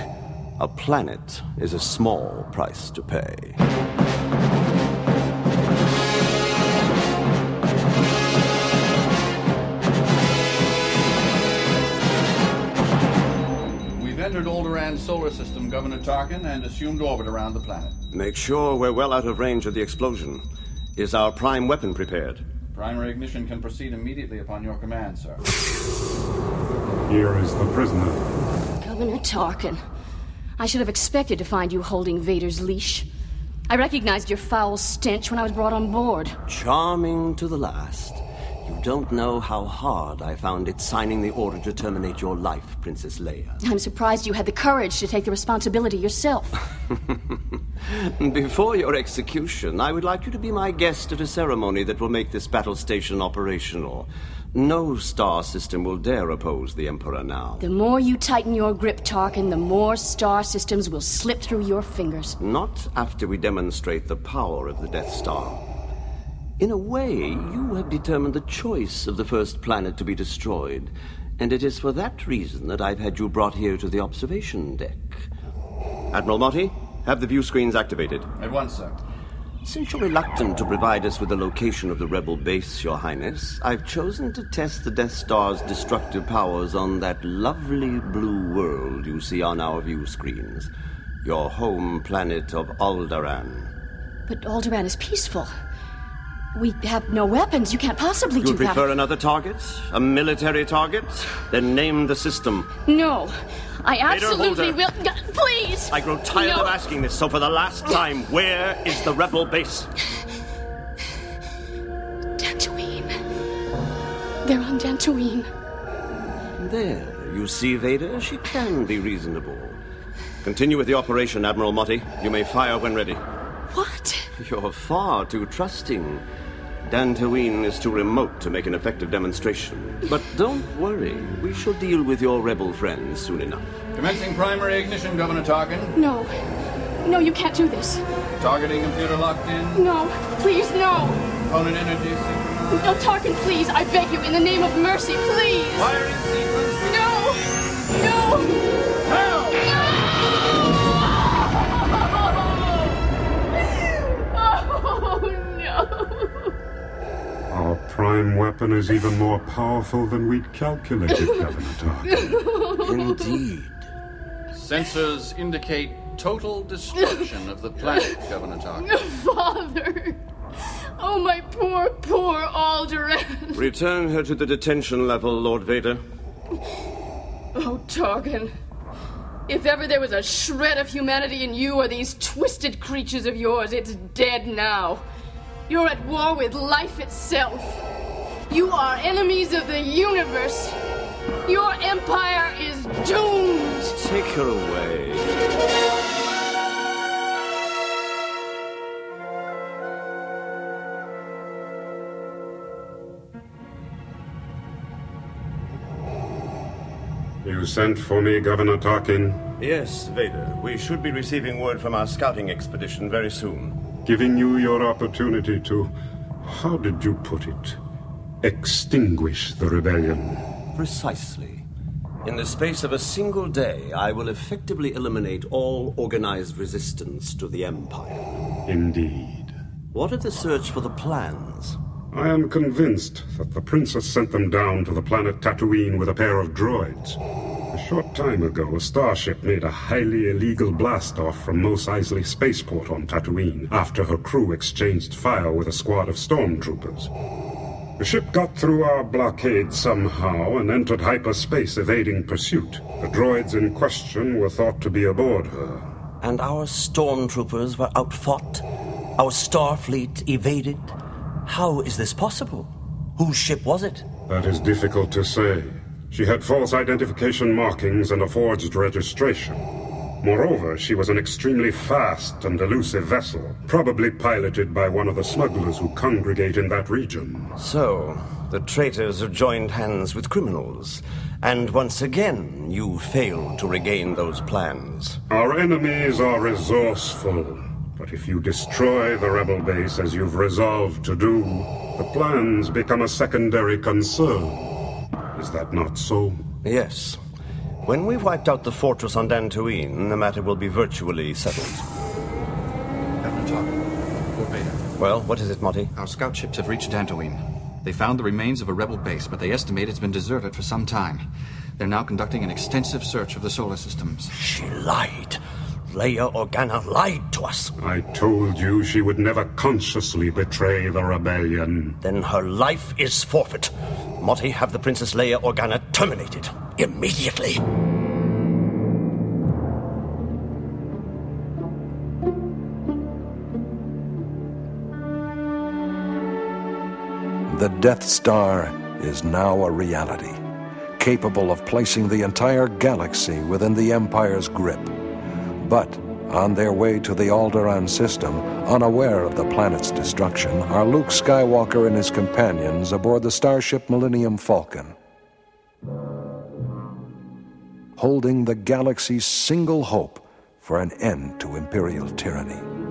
A planet is a small price to pay. We've entered Alderaan's solar system, Governor Tarkin, and assumed orbit around the planet. Make sure we're well out of range of the explosion. Is our prime weapon prepared? Primary ignition can proceed immediately upon your command, sir. Here is the prisoner. Governor Tarkin. I should have expected to find you holding Vader's leash. I recognized your foul stench when I was brought on board. Charming to the last. You don't know how hard I found it signing the order to terminate your life, Princess Leia. I'm surprised you had the courage to take the responsibility yourself. Before your execution, I would like you to be my guest at a ceremony that will make this battle station operational. No star system will dare oppose the Emperor now. The more you tighten your grip, Tarkin, the more star systems will slip through your fingers. Not after we demonstrate the power of the Death Star. In a way, you have determined the choice of the first planet to be destroyed, and it is for that reason that I've had you brought here to the observation deck. Admiral Motti, have the view screens activated. At once, sir. Since you're reluctant to provide us with the location of the rebel base, Your Highness, I've chosen to test the Death Star's destructive powers on that lovely blue world you see on our view screens. Your home planet of Alderaan. But Alderaan is peaceful. We have no weapons. You can't possibly You do that. You prefer another target? A military target? Then name the system. No. I absolutely will. G- Please! I grow tired No. of asking this, so for the last time, where is the rebel base? Dantooine. They're on Dantooine. There, you see, Vader, she can be reasonable. Continue with the operation, Admiral Motti. You may fire when ready. What? You're far too trusting. Dantooine is too remote to make an effective demonstration. But don't worry, we shall deal with your rebel friends soon enough. Commencing primary ignition, Governor Tarkin. No. No, you can't do this. Targeting computer locked in. No. Please, no. Component energy synchronized. No, Tarkin, please. I beg you, in the name of mercy, please. Wiring sequence. No. No. Prime prime weapon is even more powerful than we'd calculated, Governor Tarkin. Indeed. Sensors indicate total destruction of the planet, Governor Tarkin. Father! Oh, my poor, poor Alderaan! Return her to the detention level, Lord Vader. Oh, Tarkin. If ever there was a shred of humanity in you or these twisted creatures of yours, it's dead now. You're at war with life itself. You are enemies of the universe. Your empire is doomed. Take her away. You sent for me, Governor Tarkin, Yes, Vader. We should be receiving word from our scouting expedition very soon. Giving you your opportunity to, how did you put it, extinguish the rebellion. Precisely. In the space of a single day, I will effectively eliminate all organized resistance to the Empire. Indeed. What of the search for the plans? I am convinced that the princess sent them down to the planet Tatooine with a pair of droids. A short time ago, a starship made a highly illegal blast-off from Mos Eisley spaceport on Tatooine after her crew exchanged fire with a squad of stormtroopers. The ship got through our blockade somehow and entered hyperspace evading pursuit. The droids in question were thought to be aboard her. And our stormtroopers were outfought? Our Starfleet evaded? How is this possible? Whose ship was it? That is difficult to say. She had false identification markings and a forged registration. Moreover, she was an extremely fast and elusive vessel, probably piloted by one of the smugglers who congregate in that region. So, the traitors have joined hands with criminals, and once again you failed to regain those plans. Our enemies are resourceful, but if you destroy the rebel base as you've resolved to do, the plans become a secondary concern. Is that not so? Yes. When we've wiped out the fortress on Dantooine, the matter will be virtually settled. Governor Tarkin, Lord Vader. Well, what is it, Motti? Our scout ships have reached Dantooine. They found the remains of a rebel base, but they estimate it's been deserted for some time. They're now conducting an extensive search of the solar systems. She lied. Leia Organa lied to us. I told you she would never consciously betray the rebellion. Then her life is forfeit. Motti, have the Princess Leia Organa terminated. Immediately. The Death Star is now a reality, capable of placing the entire galaxy within the Empire's grip. But on their way to the Alderaan system, unaware of the planet's destruction, are Luke Skywalker and his companions aboard the starship Millennium Falcon. Holding the galaxy's single hope for an end to Imperial tyranny.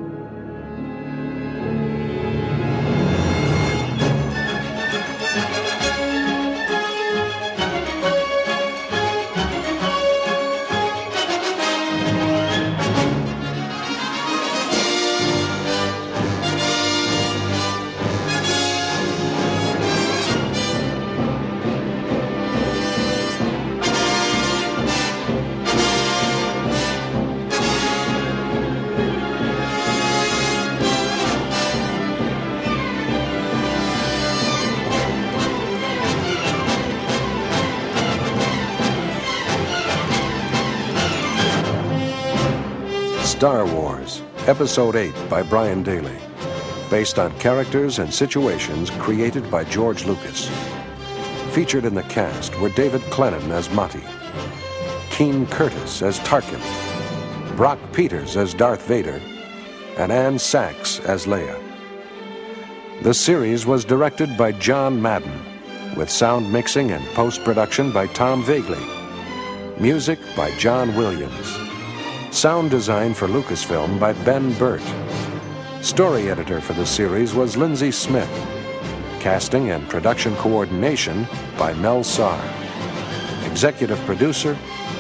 Star Wars, Episode 8 by Brian Daley. Based on characters and situations created by George Lucas. Featured in the cast were David Clennon as Motti, Keene Curtis as Tarkin, Brock Peters as Darth Vader, and Ann Sachs as Leia. The series was directed by John Madden, with sound mixing and post production by Tom Voegeli. Music by John Williams. Sound design for Lucasfilm by Ben Burtt. Story editor for the series was Lindsay Smith. Casting and production coordination by Mel Sarr. Executive producer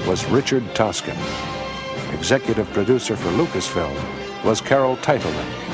was Richard Toscan. Executive producer for Lucasfilm was Carol Titelman.